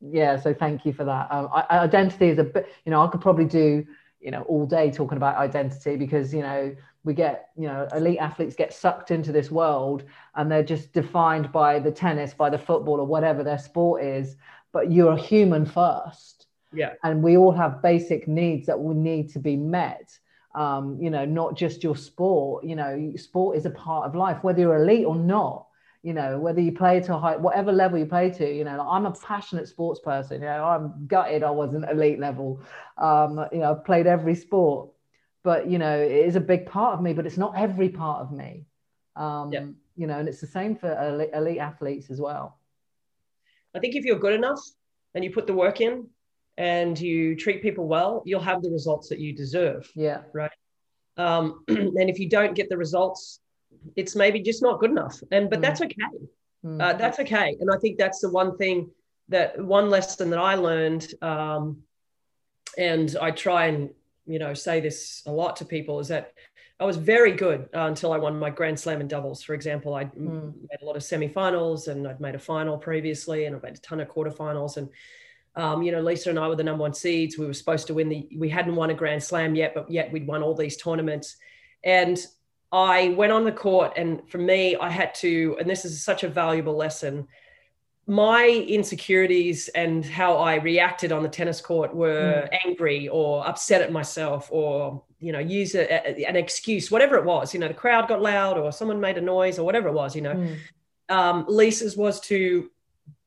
yeah, so thank you for that. Um, identity is a bit, you know, I could probably do, you know, all day talking about identity because you know we get, you know, elite athletes get sucked into this world and they're just defined by the tennis, by the football, or whatever their sport is. But you're a human first yeah. And we all have basic needs that will need to be met. Um, you know not just your sport you know sport is a part of life whether you're elite or not you know whether you play to a high whatever level you play to you know like i'm a passionate sports person you know i'm gutted i wasn't elite level. Um, you know i've played every sport but you know it is a big part of me but it's not every part of me. Um, yeah. you know and it's the same for elite, elite athletes as well. I think if you're good enough and you put the work in and you treat people well, you'll have the results that you deserve. Yeah. Right. Um, and if you don't get the results, it's maybe just not good enough. And but mm. that's okay. Mm. Uh, that's okay. And I think that's the one thing that one lesson that I learned, um, and I try and you know say this a lot to people is that I was very good uh, until I won my Grand Slam in doubles. For example, I mm. made a lot of semifinals and I'd made a final previously, and I've made a ton of quarterfinals and um, you know, Lisa and I were the number one seeds. We were supposed to win the, we hadn't won a Grand Slam yet, but yet we'd won all these tournaments. And I went on the court, and for me, I had to, and this is such a valuable lesson. My insecurities and how I reacted on the tennis court were mm. angry or upset at myself or, you know, use a, a, an excuse, whatever it was. You know, the crowd got loud or someone made a noise or whatever it was, you know. Mm. Um, Lisa's was to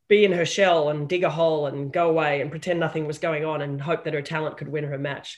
be in her shell and dig a hole and go away and pretend nothing was going on and hope that her talent could win her match.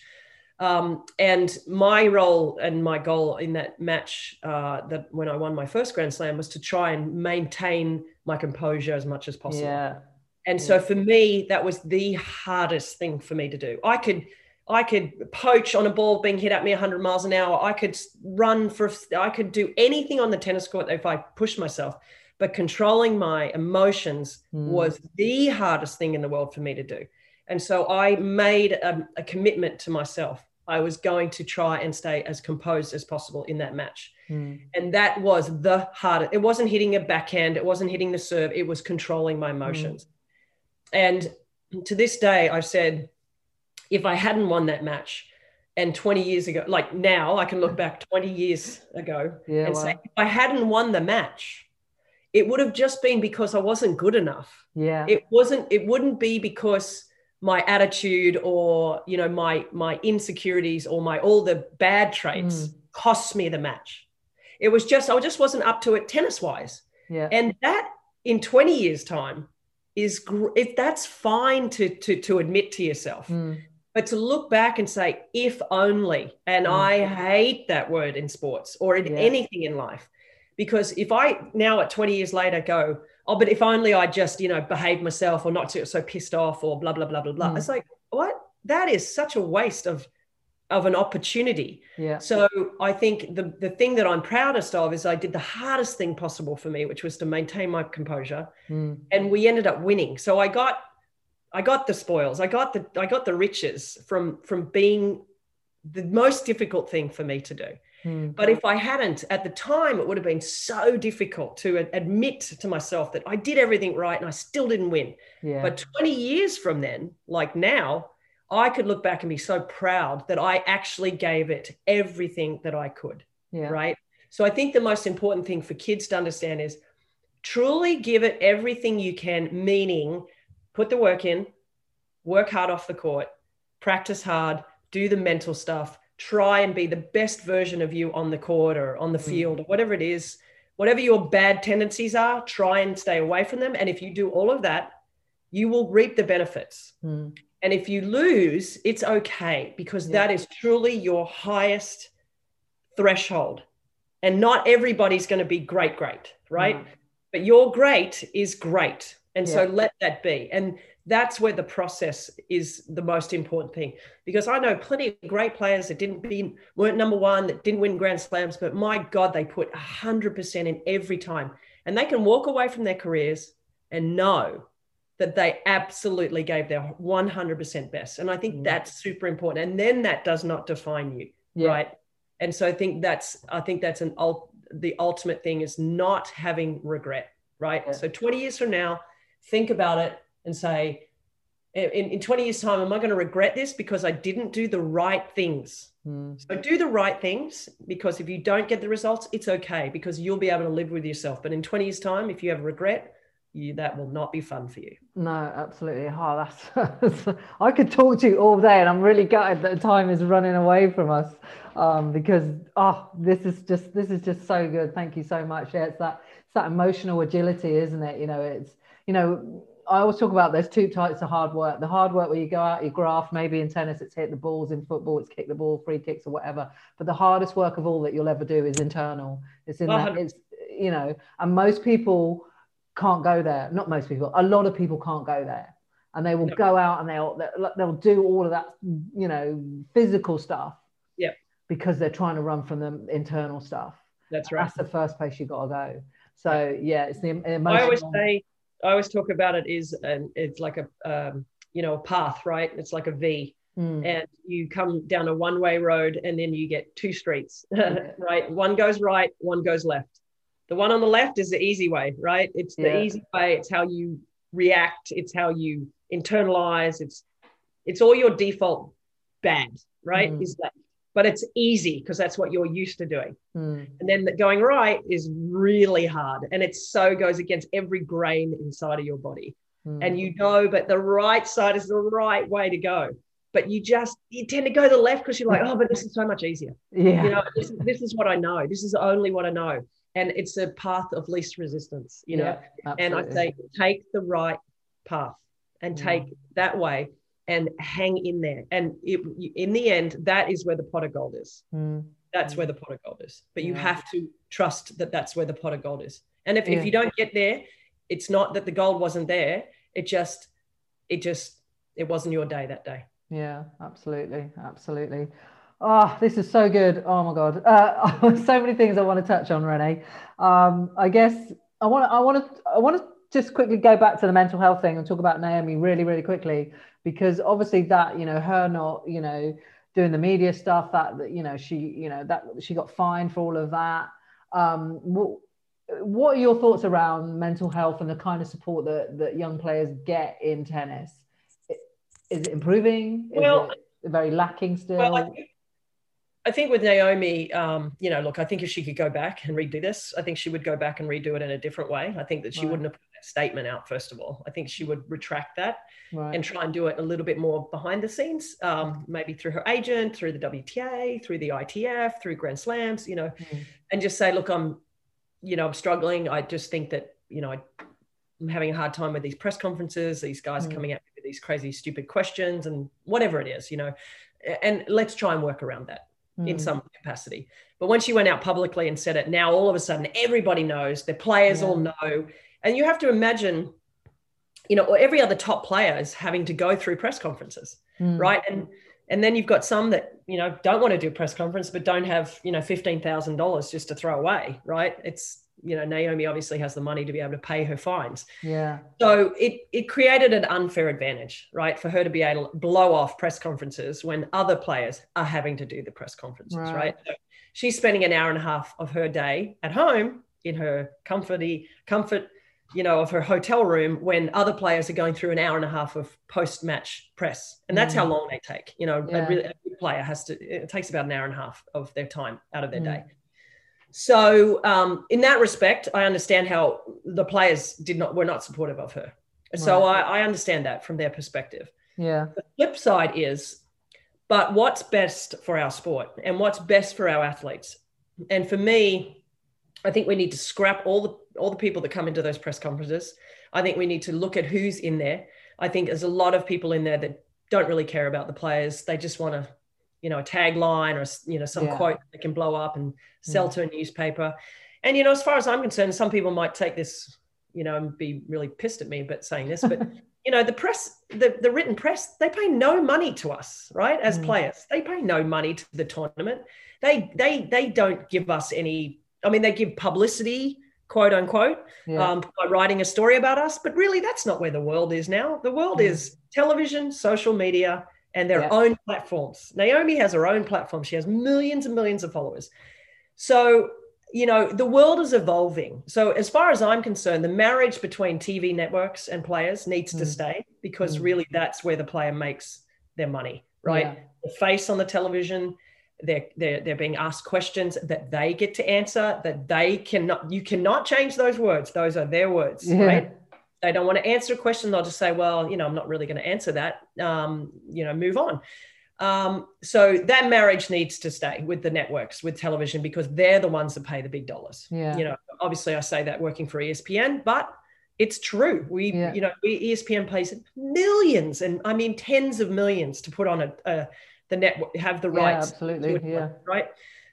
Um, and my role and my goal in that match, uh, that when I won my first Grand Slam, was to try and maintain my composure as much as possible. Yeah. And yeah. so for me, that was the hardest thing for me to do. I could, I could poach on a ball being hit at me 100 miles an hour. I could run for, I could do anything on the tennis court if I pushed myself but controlling my emotions mm. was the hardest thing in the world for me to do. And so I made a, a, commitment to myself. I was going to try and stay as composed as possible in that match. Mm. And that was the hardest. It wasn't hitting a backhand, it wasn't hitting the serve, it was controlling my emotions. Mm. And to this day, I've said, if I hadn't won that match, and 20 years ago, like now, I can look back 20 years ago yeah, and say, if I hadn't won the match, it would have just been because I wasn't good enough. Yeah. It wasn't, it wouldn't be because my attitude or, you know, my my insecurities or my all the bad traits mm. cost me the match. It was just, I just wasn't up to it tennis wise. Yeah. And that in 20 years' time is if that's fine to to to admit to yourself. Mm. But to look back and say, if only, and mm. I hate that word in sports or in yeah. anything in life because if I now at 20 years later go, oh, but if only I just, you know, behaved myself or not so, so pissed off or blah, blah, blah, blah, blah. Mm. It's like, what? That is such a waste of of an opportunity. Yeah. So I think the the thing that I'm proudest of is I did the hardest thing possible for me, which was to maintain my composure. Mm. And we ended up winning. So I got I got the spoils. I got the I got the riches from from being the most difficult thing for me to do. But mm-hmm. if I hadn't at the time, it would have been so difficult to admit to myself that I did everything right and I still didn't win. Yeah. But 20 years from then, like now, I could look back and be so proud that I actually gave it everything that I could. Yeah. Right. So I think the most important thing for kids to understand is truly give it everything you can, meaning put the work in, work hard off the court, practice hard, do the mental stuff try and be the best version of you on the court or on the mm. field or whatever it is whatever your bad tendencies are try and stay away from them and if you do all of that you will reap the benefits mm. and if you lose it's okay because yeah. that is truly your highest threshold and not everybody's going to be great great right mm. but your great is great and yeah. so let that be and that's where the process is the most important thing because i know plenty of great players that didn't be weren't number one that didn't win grand slams but my god they put 100% in every time and they can walk away from their careers and know that they absolutely gave their 100% best. And I think mm. that's super important. And then that does not define you, yeah. right? And so I think that's, I think that's an, the ultimate thing is not having regret, right? Yeah. So 20 years from now, think about it and say, in, in 20 years time, am I going to regret this because I didn't do the right things? Mm. So do the right things because if you don't get the results, it's okay because you'll be able to live with yourself. But in 20 years time, if you have regret, you that will not be fun for you. No, absolutely. Oh, that's I could talk to you all day, and I'm really gutted that time is running away from us um, because oh, this is just this is just so good. Thank you so much. Yeah, it's that it's that emotional agility, isn't it? You know, it's you know. I always talk about there's two types of hard work. The hard work where you go out, you graft, maybe in tennis it's hit the balls, in football it's kick the ball, free kicks or whatever. But the hardest work of all that you'll ever do is internal. It's in that it's you know, and most people can't go there. Not most people. A lot of people can't go there, and they will no. go out and they'll they'll do all of that, you know, physical stuff. Yeah. Because they're trying to run from the internal stuff. That's right. That's the first place you got to go. So yeah, it's the emotional. I always say, I always talk about it is, and it's like a, um, you know, a path, right? It's like a V. Mm. And you come down a one way road and then you get two streets, right? One goes right, one goes left the one on the left is the easy way, right? It's the yeah. easy way. It's how you react. It's how you internalize. It's it's all your default bad, right? Mm. Is that, but it's easy because that's what you're used to doing. Mm. And then the going right is really hard, and it so goes against every grain inside of your body. Mm. And you know, but the right side is the right way to go. But you just you tend to go to the left because you're like, oh, but this is so much easier. Yeah, you know, this, this is what I know. This is only what I know and it's a path of least resistance you know yeah, and i say take the right path and take mm. that way and hang in there and it, in the end that is where the pot of gold is mm. that's mm. where the pot of gold is but yeah. you have to trust that that's where the pot of gold is and if, yeah. if you don't get there it's not that the gold wasn't there it just it just it wasn't your day that day yeah absolutely absolutely Oh, this is so good. Oh my God. Uh, so many things I want to touch on, Rennae. Um, I guess I want to, I want to, I want to just quickly go back to the mental health thing and talk about Naomi really, really quickly, because obviously that, you know, her not, you know, doing the media stuff that, you know, she, you know, that she got fined for all of that. Um, what, what are your thoughts around mental health and the kind of support that, that young players get in tennis? Is it improving? Is well, it very lacking still? Well, I think with Naomi, um, you know, look, I think if she could go back and redo this, I think she would go back and redo it in a different way. I think that she right. wouldn't have statement out, first of all. I think she would retract that right. and try and do it a little bit more behind the scenes, um, maybe through her agent, through the WTA, through the ITF, through Grand Slams, you know, mm. and just say, look, I'm, you know, I'm struggling. I just think that, you know, I'm having a hard time with these press conferences. These guys mm. coming out with these crazy, stupid questions and whatever it is, you know, and let's try and work around that mm. in some capacity. But when she went out publicly and said it, now all of a sudden everybody knows, the players yeah. all know. And you have to imagine, you know, every other top player is having to go through press conferences, mm. right? And and then you've got some that you know don't want to do a press conference but don't have you know fifteen thousand dollars just to throw away, right? It's you know Naomi obviously has the money to be able to pay her fines. Yeah. So it it created an unfair advantage, right, for her to be able to blow off press conferences when other players are having to do the press conferences, right? right? So she's spending an hour and a half of her day at home in her comforty comfort you know, of her hotel room when other players are going through an hour and a half of post-match press, and that's mm. how long they take. You know, yeah. a, really, a player has to. It takes about an hour and a half of their time out of their mm. day. So um, in that respect, I understand how the players did not were not supportive of her. So right. I, I understand that from their perspective. Yeah. The flip side is, but what's best for our sport and what's best for our athletes? And for me, I think we need to scrap all the all the people that come into those press conferences. I think we need to look at who's in there. I think there's a lot of people in there that don't really care about the players. They just want to you know a tagline or you know some yeah. quote that can blow up and sell mm. to a newspaper and you know as far as i'm concerned some people might take this you know and be really pissed at me but saying this but you know the press the, the written press they pay no money to us right as mm. players they pay no money to the tournament they they they don't give us any i mean they give publicity quote unquote, yeah. um, by writing a story about us. But really, that's not where the world is now. The world mm. is television, social media, and their yeah. own platforms. Naomi has her own platform. She has millions and millions of followers. So, you know, the world is evolving. So, as far as I'm concerned, the marriage between TV networks and players needs mm. to stay because mm. really that's where the player makes their money, right? Yeah. The face on the television, they're, they're, they're being asked questions that they get to answer that they cannot you cannot change those words those are their words yeah. right they don't want to answer a question they'll just say well you know i'm not really going to answer that um, you know move on um, so that marriage needs to stay with the networks with television because they're the ones that pay the big dollars yeah. you know obviously i say that working for espn but it's true we yeah. you know we, espn pays millions and i mean tens of millions to put on a, a the network have the rights. Yeah, absolutely. Yeah. Right.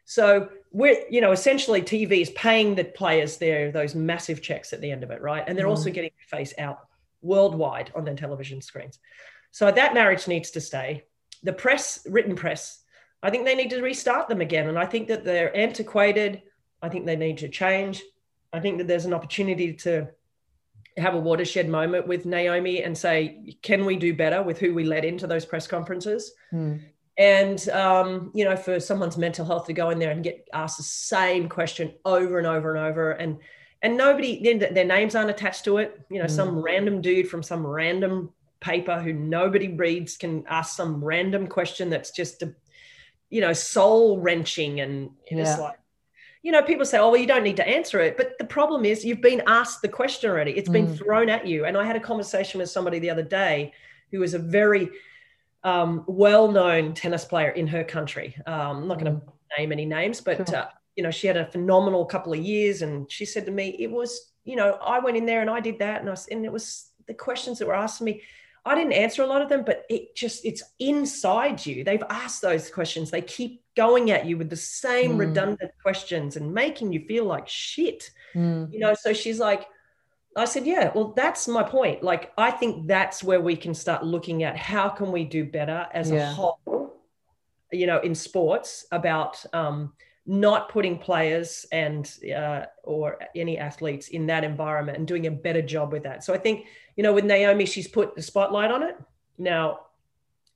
So we're, you know, essentially TV is paying the players their those massive checks at the end of it, right? And they're mm. also getting their face out worldwide on their television screens. So that marriage needs to stay. The press, written press, I think they need to restart them again. And I think that they're antiquated. I think they need to change. I think that there's an opportunity to have a watershed moment with Naomi and say, can we do better with who we let into those press conferences? Mm and um, you know for someone's mental health to go in there and get asked the same question over and over and over and and nobody their names aren't attached to it you know mm. some random dude from some random paper who nobody reads can ask some random question that's just a, you know soul wrenching and yeah. it's like you know people say oh well you don't need to answer it but the problem is you've been asked the question already It's been mm. thrown at you and i had a conversation with somebody the other day who was a very um, well-known tennis player in her country. Um, I'm not going to mm. name any names, but sure. uh, you know, she had a phenomenal couple of years, and she said to me, "It was, you know, I went in there and I did that, and I and it was the questions that were asked me." I didn't answer a lot of them, but it just it's inside you. They've asked those questions. They keep going at you with the same mm. redundant questions and making you feel like shit. Mm. You know, so she's like, I said, yeah, well, that's my point. Like, I think that's where we can start looking at how can we do better as yeah. a whole, you know, in sports about um, not putting players and uh, or any athletes in that environment and doing a better job with that. So I think, you know, with Naomi, she's put the spotlight on it. Now,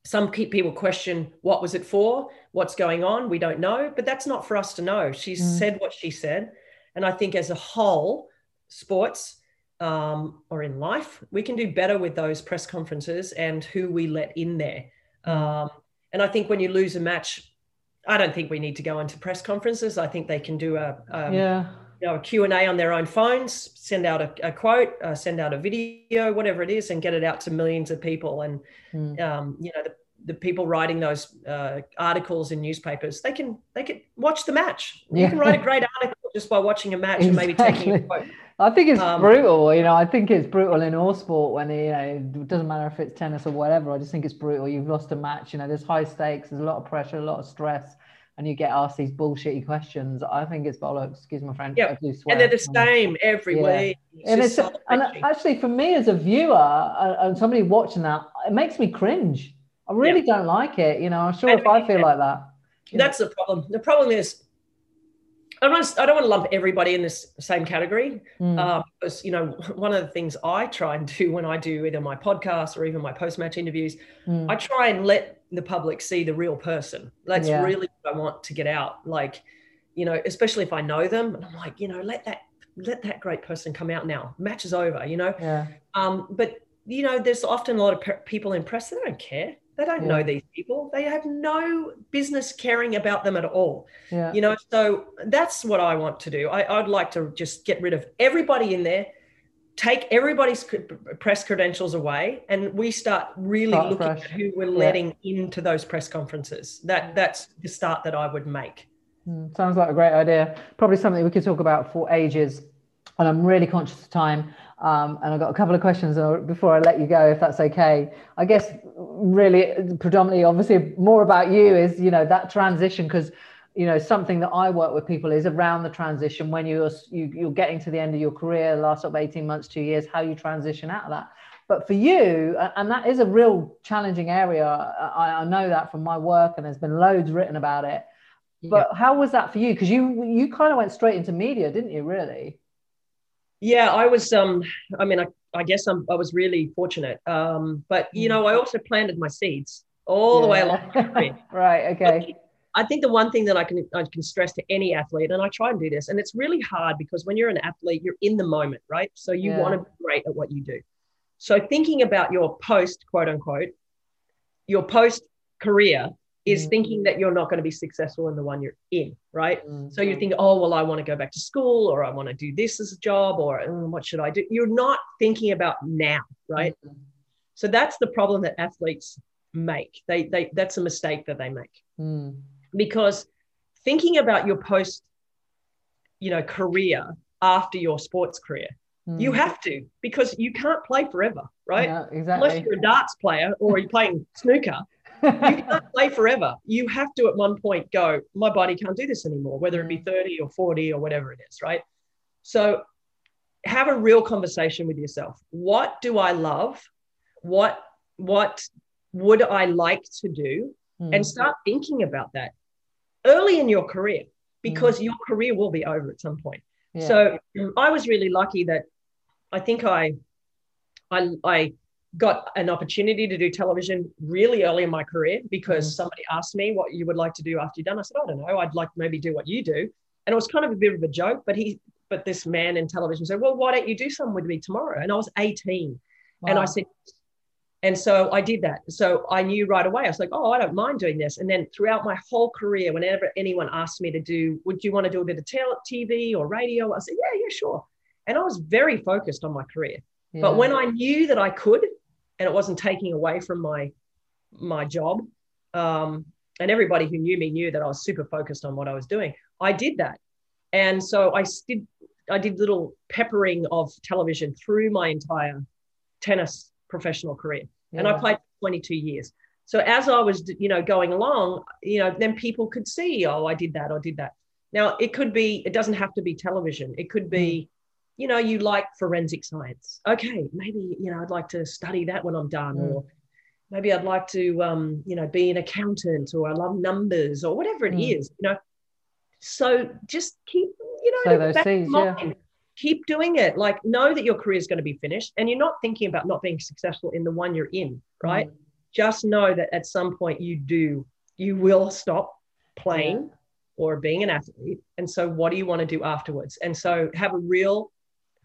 some people question what was it for, what's going on. We don't know, but that's not for us to know. She's mm. said what she said, and I think as a whole, sports um, or in life, we can do better with those press conferences and who we let in there. Um, and I think when you lose a match, I don't think we need to go into press conferences. I think they can do a, um, yeah. you know, a Q&A on their own phones, send out a, a quote, uh, send out a video, whatever it is, and get it out to millions of people. And, mm. um, you know, the, the people writing those uh, articles in newspapers, they can they can watch the match. Yeah. You can write a great article just by watching a match exactly. and maybe taking a quote. I think it's um, brutal. You know, I think it's brutal in all sport when you know it doesn't matter if it's tennis or whatever. I just think it's brutal. You've lost a match. You know, there's high stakes. There's a lot of pressure, a lot of stress, and you get asked these bullshitty questions. I think it's bollocks. Excuse my friend. Yeah, and they're the same every yeah. week. It's and it's so and actually for me as a viewer uh, and somebody watching that, it makes me cringe. I really yeah. don't like it. You know, I'm sure and, if I feel like that. That's know. the problem. The problem is I don't, I don't want to lump everybody in this same category mm. uh, because you know one of the things I try and do when I do either my podcast or even my post-match interviews, mm. I try and let the public see the real person. That's yeah. really what I want to get out. Like, you know, especially if I know them, and I'm like, you know, let that let that great person come out now. Match is over. You know, yeah. Um, but you know, there's often a lot of pe- people in press that don't care. They don't yeah. know these people. They have no business caring about them at all. Yeah. You know, so that's what I want to do. I, would like to just get rid of everybody in there, take everybody's press credentials away, and we start really start looking fresh. at who we're letting yeah. into those press conferences. That that's the start that I would make. Mm, sounds like a great idea. Probably something we could talk about for ages. And I'm really conscious of time. Um, and I've got a couple of questions before I let you go, if that's okay. I guess really predominantly, obviously, more about you is, you know, that transition because, you know, something that I work with people is around the transition when you're, you, you're getting to the end of your career, last sort of 18 months, two years, how you transition out of that. But for you, and that is a real challenging area, I, I know that from my work and there's been loads written about it. But yeah. how was that for you? Because you you kind of went straight into media, didn't you? Really? Yeah, I was. Um, I mean, I, I guess I'm, I was really fortunate. Um, but you know, I also planted my seeds all the way along. right. Okay. I think the one thing that I can I can stress to any athlete, and I try and do this, and it's really hard because when you're an athlete, you're in the moment, right? So you yeah. want to be great at what you do. So thinking about your post, quote unquote, your post career is mm-hmm. thinking that you're not going to be successful in the one you're in, right? Mm-hmm. So you think, oh, well, I want to go back to school or I want to do this as a job or mm, what should I do? You're not thinking about now, right? Mm-hmm. So that's the problem that athletes make. They, they that's a mistake that they make mm. because thinking about your post, you know, career after your sports career, you mm. have to because you can't play forever, right? Yeah, exactly. Unless you're a darts player or you're playing snooker you can't play forever. You have to at one point go, my body can't do this anymore, whether it be 30 or 40 or whatever it is, right? So have a real conversation with yourself. What do I love? What what would I like to do? Mm. And start thinking about that early in your career because mm. your career will be over at some point. Yeah. So I was really lucky that I think I I I got an opportunity to do television really early in my career because mm. somebody asked me what you would like to do after you're done. I said, I don't know. I'd like maybe do what you do. And it was kind of a bit of a joke, but he, but this man in television said, well, why don't you do something with me tomorrow? And I was 18. Wow. And I said, and so I did that. So I knew right away. I was like, oh, I don't mind doing this. And then throughout my whole career, whenever anyone asked me to do, would you want to do a bit of TV or radio? I said, yeah, yeah, sure. And I was very focused on my career. Yeah. But when I knew that I could, and it wasn't taking away from my my job. Um, and everybody who knew me knew that I was super focused on what I was doing. I did that, and so I did. I did little peppering of television through my entire tennis professional career, yeah. and I played 22 years. So as I was, you know, going along, you know, then people could see, oh, I did that, I did that. Now it could be, it doesn't have to be television. It could be you know, you like forensic science. Okay, maybe, you know, I'd like to study that when I'm done, mm. or maybe I'd like to, um, you know, be an accountant, or I love numbers, or whatever it mm. is, you know. So just keep, you know, so those seeds, yeah. keep doing it. Like, know that your career is going to be finished, and you're not thinking about not being successful in the one you're in, right? Mm. Just know that at some point you do, you will stop playing. Yeah. Or being an athlete. And so, what do you want to do afterwards? And so, have a real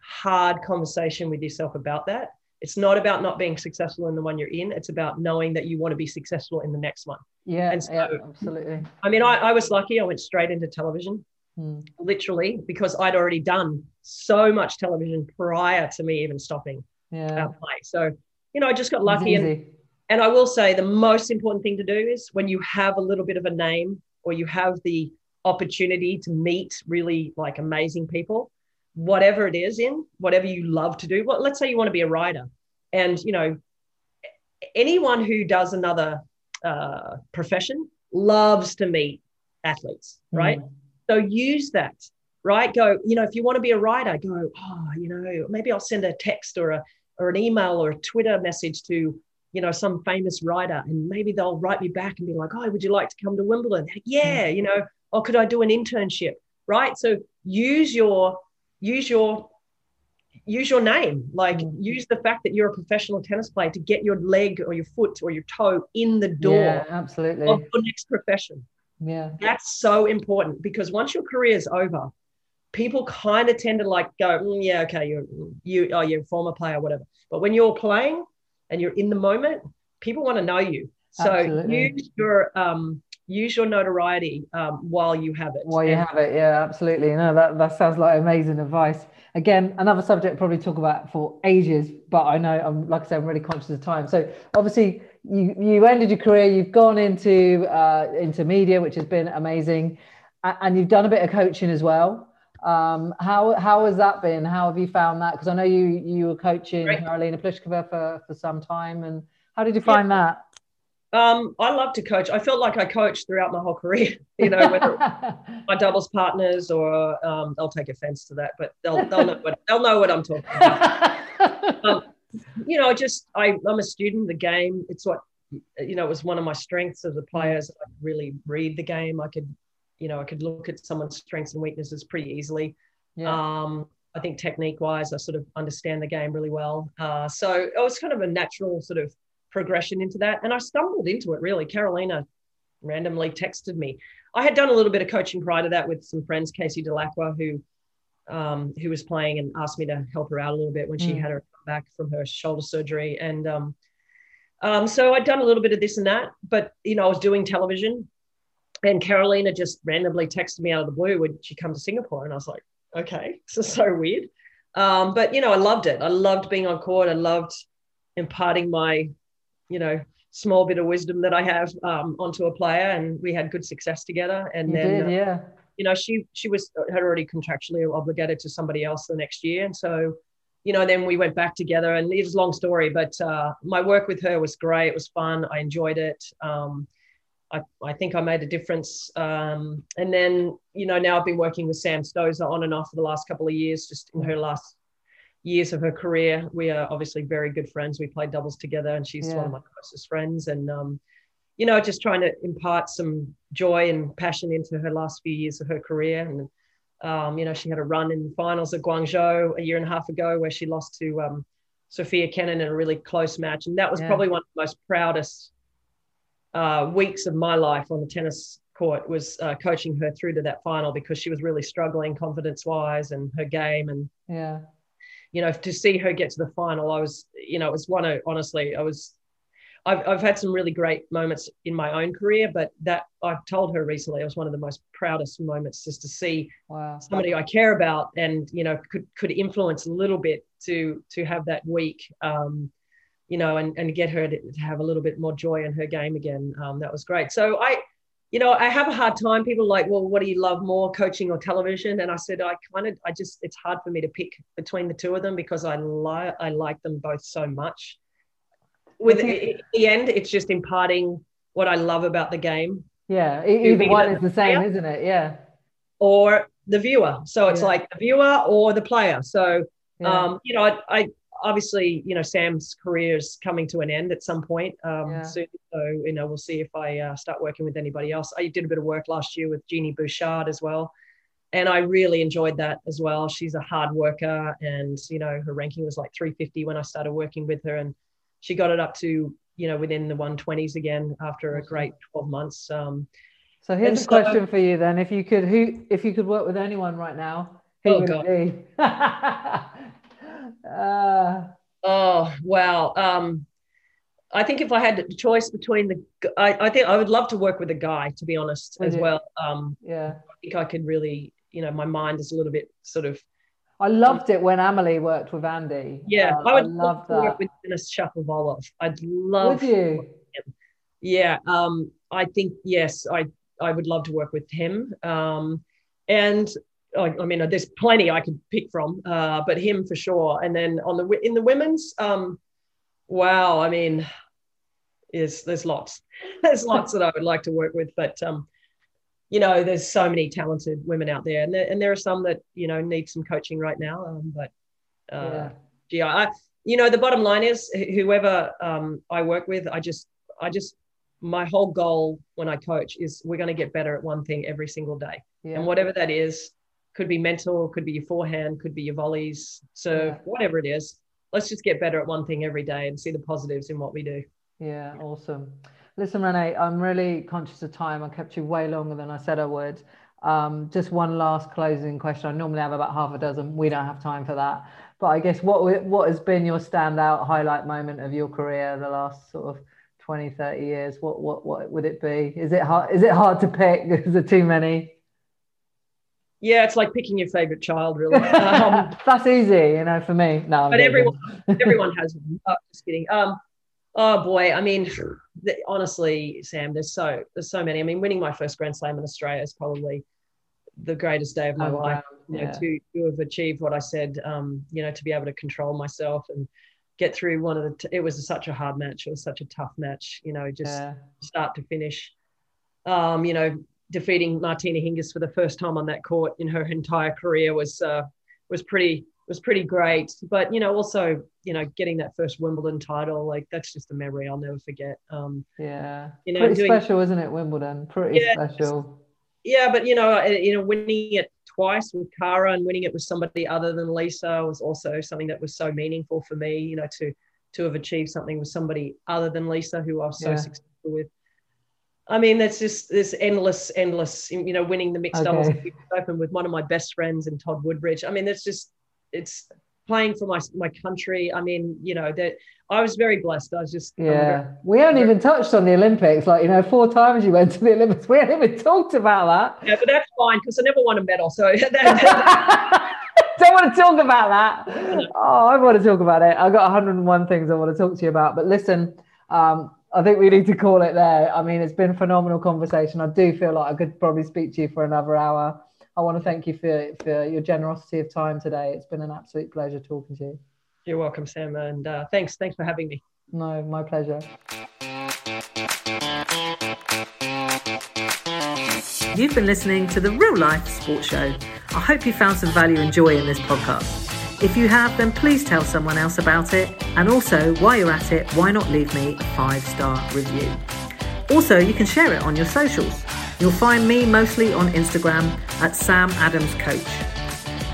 hard conversation with yourself about that. It's not about not being successful in the one you're in. It's about knowing that you want to be successful in the next one. Yeah, and so, yeah absolutely. I mean, I, I, was lucky. I went straight into television, hmm. literally, because I'd already done so much television prior to me even stopping yeah. play. So, you know, I just got lucky. And, and I will say the most important thing to do is when you have a little bit of a name or you have the opportunity to meet really like amazing people whatever it is in whatever you love to do. Well let's say you want to be a writer and you know anyone who does another uh, profession loves to meet athletes right? Mm. so use that right? Go you know if you want to be a writer go oh you know maybe i'll send a text or a or an email or a twitter message to you know some famous writer and maybe they'll write me back and be like oh would you like to come to wimbledon yeah mm. you know or could i do an internship? Right? So use your use your use your name. Like mm. use the fact that you're a professional tennis player to get your leg or your foot or your toe in the door yeah, absolutely. of your next profession. Yeah. That's so important because once your career is over people kind of tend to like go mm, yeah okay you're you oh you're a former player whatever. But when you're playing and you're in the moment people want to know you. So absolutely. use your um use your notoriety um, while you have it. While you have it, yeah, absolutely. No, that, that sounds like amazing advice. Again, another subject probably talk about for ages, but I know I'm like I said, I'm really conscious of time. So obviously you you ended your career, you've gone into uh, into media, which has been amazing, and you've done a bit of coaching as well. Um, how how has that been? How have you found that? Because I know you you were coaching. Karolina Pliskova for for some time, and how did you find yeah. that? Um, I love to coach. I felt like I coached throughout my whole career. You know, whether my doubles partners or um, I'll take offense to that, but they'll they'll know what they'll know what I'm talking about. um, you know, just I, I'm a student of the game. It's what you know. It was one of my strengths as a player. Is I could really read the game. I could, you know, I could look at someone's strengths and weaknesses pretty easily. Yeah. Um, I think technique wise, I sort of understand the game really well. Uh, so it was kind of a natural sort of progression into that. And I stumbled into it really. Karolina randomly texted me. I had done a little bit of coaching prior to that with some friends, Casey Dellacqua, who um, who was playing and asked me to help her out a little bit when she mm. had her back from her shoulder surgery. And um, um, so I'd done a little bit of this and that, but you know, I was doing television and Karolina just randomly texted me out of the blue, would she come to Singapore? And I was like, okay, this is so weird. Um, but you know, I loved it. I loved being on court. I loved imparting my, you know, small bit of wisdom that I have um, onto a player, and we had good success together. And you then, did, uh, yeah, you know, she she was had already contractually obligated to somebody else the next year, and so, you know, then we went back together. And it was a long story, but uh, my work with her was great. It was fun. I enjoyed it. Um, I, I think I made a difference. Um, and then, you know, now I've been working with Sam Stosur on and off for the last couple of years, just in her last years of her career. We are obviously very good friends. We play doubles together, and she's yeah. one of my closest friends. And, um, you know, just trying to impart some joy and passion into her last few years of her career. And, um, you know, she had a run in the finals at Guangzhou a year and a half ago where she lost to um, Sofia Kenin in a really close match. And that was yeah. probably one of the most proudest uh, weeks of my life on the tennis court was uh, coaching her through to that final because she was really struggling confidence wise and her game and yeah you know to see her get to the final i was you know it was one of honestly i was I've, I've had some really great moments in my own career but that i've told her recently it was one of the most proudest moments just to see wow. somebody i care about and you know could could influence a little bit to to have that week um, you know, and, and get her to, to have a little bit more joy in her game again. Um, that was great. So I, you know, I have a hard time. People like, well, what do you love more, coaching or television? And I said, I kind of, I just, it's hard for me to pick between the two of them because I like, I like them both so much. With in the end, it's just imparting what I love about the game. Yeah, either one is the same, player, isn't it? Yeah. Or the viewer. So it's yeah. like the viewer or the player. So, yeah. um, you know, I, I obviously, you know, Sam's career is coming to an end at some point um, yeah. soon. So, you know, we'll see if I uh, start working with anybody else. I did a bit of work last year with Genie Bouchard as well. And I really enjoyed that as well. She's a hard worker and, you know, her ranking was like 350 when I started working with her. And she got it up to, you know, within the 120s again after a great 12 months. Um, so here's a so, question for you then. If you could, who, if you could work with anyone right now, who oh would God. it be? Uh, oh wow. Um, I think if I had a choice between the, I, I think I would love to work with a guy, to be honest, as well. Um, yeah. I think I could really, you know, my mind is a little bit sort of. I loved it when Amelie worked with Andy. Yeah, uh, I would I love to that. work with Denis Shapovalov. I'd love. Would you? Yeah, um, I think yes, I I would love to work with him. Um, and I, I mean, there's plenty I could pick from, uh, but him for sure. And then on the in the women's, um, wow, I mean, is there's lots, there's lots that I would like to work with, but um, you know, there's so many talented women out there, and there, and there are some that you know need some coaching right now. Um, but uh, yeah, I, you know, the bottom line is whoever um, I work with, I just, I just, my whole goal when I coach is we're going to get better at one thing every single day, yeah. and whatever that is, could be mental, could be your forehand, could be your volleys, serve, yeah. whatever it is. Let's just get better at one thing every day and see the positives in what we do. Yeah, awesome. Listen, Rennae, I'm really conscious of time. I kept you way longer than I said I would. Um, just one last closing question. I normally have about half a dozen. We don't have time for that. But I guess what what has been your standout highlight moment of your career the last sort of 20, 30 years? What what what would it be? Is it hard? Is it hard to pick? Is there too many? Yeah, it's like picking your favorite child, really. Um, That's easy, you know, for me. No, but everyone, everyone has. Oh, just kidding. Um, oh boy, I mean, the, honestly, Sam, there's so there's so many. I mean, winning my first Grand Slam in Australia is probably the greatest day of my oh, life. Wow. You know, yeah. to, to have achieved what I said, um, you know, to be able to control myself and get through one of the. T- it was such a hard match. It was such a tough match. You know, just yeah. start to finish. Um, you know, defeating Martina Hingis for the first time on that court in her entire career was uh, was pretty was pretty great. But you know, also you know, getting that first Wimbledon title, like that's just a memory I'll never forget. Um, yeah, you know, pretty doing, special, isn't it? Wimbledon, pretty yeah, special. Yeah, but you know, uh, you know, winning it twice with Cara and winning it with somebody other than Lisa was also something that was so meaningful for me, you know, to to have achieved something with somebody other than Lisa, who I was so yeah. successful with. I mean, that's just this endless, endless, you know, winning the mixed okay. doubles open with one of my best friends and Todd Woodbridge. I mean, that's just, it's playing for my my country. I mean, you know, that I was very blessed. I was just yeah. Very, we haven't even touched on the Olympics. Like you know, four times you went to the Olympics. We haven't even talked about that. Yeah, but that's fine because I never won a medal. So don't want to talk about that. Oh, I want to talk about it. I've got 101 things I want to talk to you about. But listen, um, I think we need to call it there. I mean, it's been a phenomenal conversation. I do feel like I could probably speak to you for another hour. I want to thank you for, for your generosity of time today. It's been an absolute pleasure talking to you. You're welcome, Sam, and uh, thanks. Thanks for having me. No, my pleasure. You've been listening to the Real Life Sports Show. I hope you found some value and joy in this podcast. If you have, then please tell someone else about it. And also, while you're at it, why not leave me a five star review? Also, you can share it on your socials. You'll find me mostly on Instagram at Sam Adams Coach.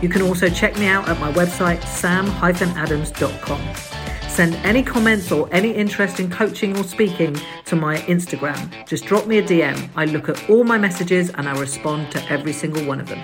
You can also check me out at my website, sam-adams.com. Send any comments or any interest in coaching or speaking to my Instagram. Just drop me a DM. I look at all my messages and I respond to every single one of them.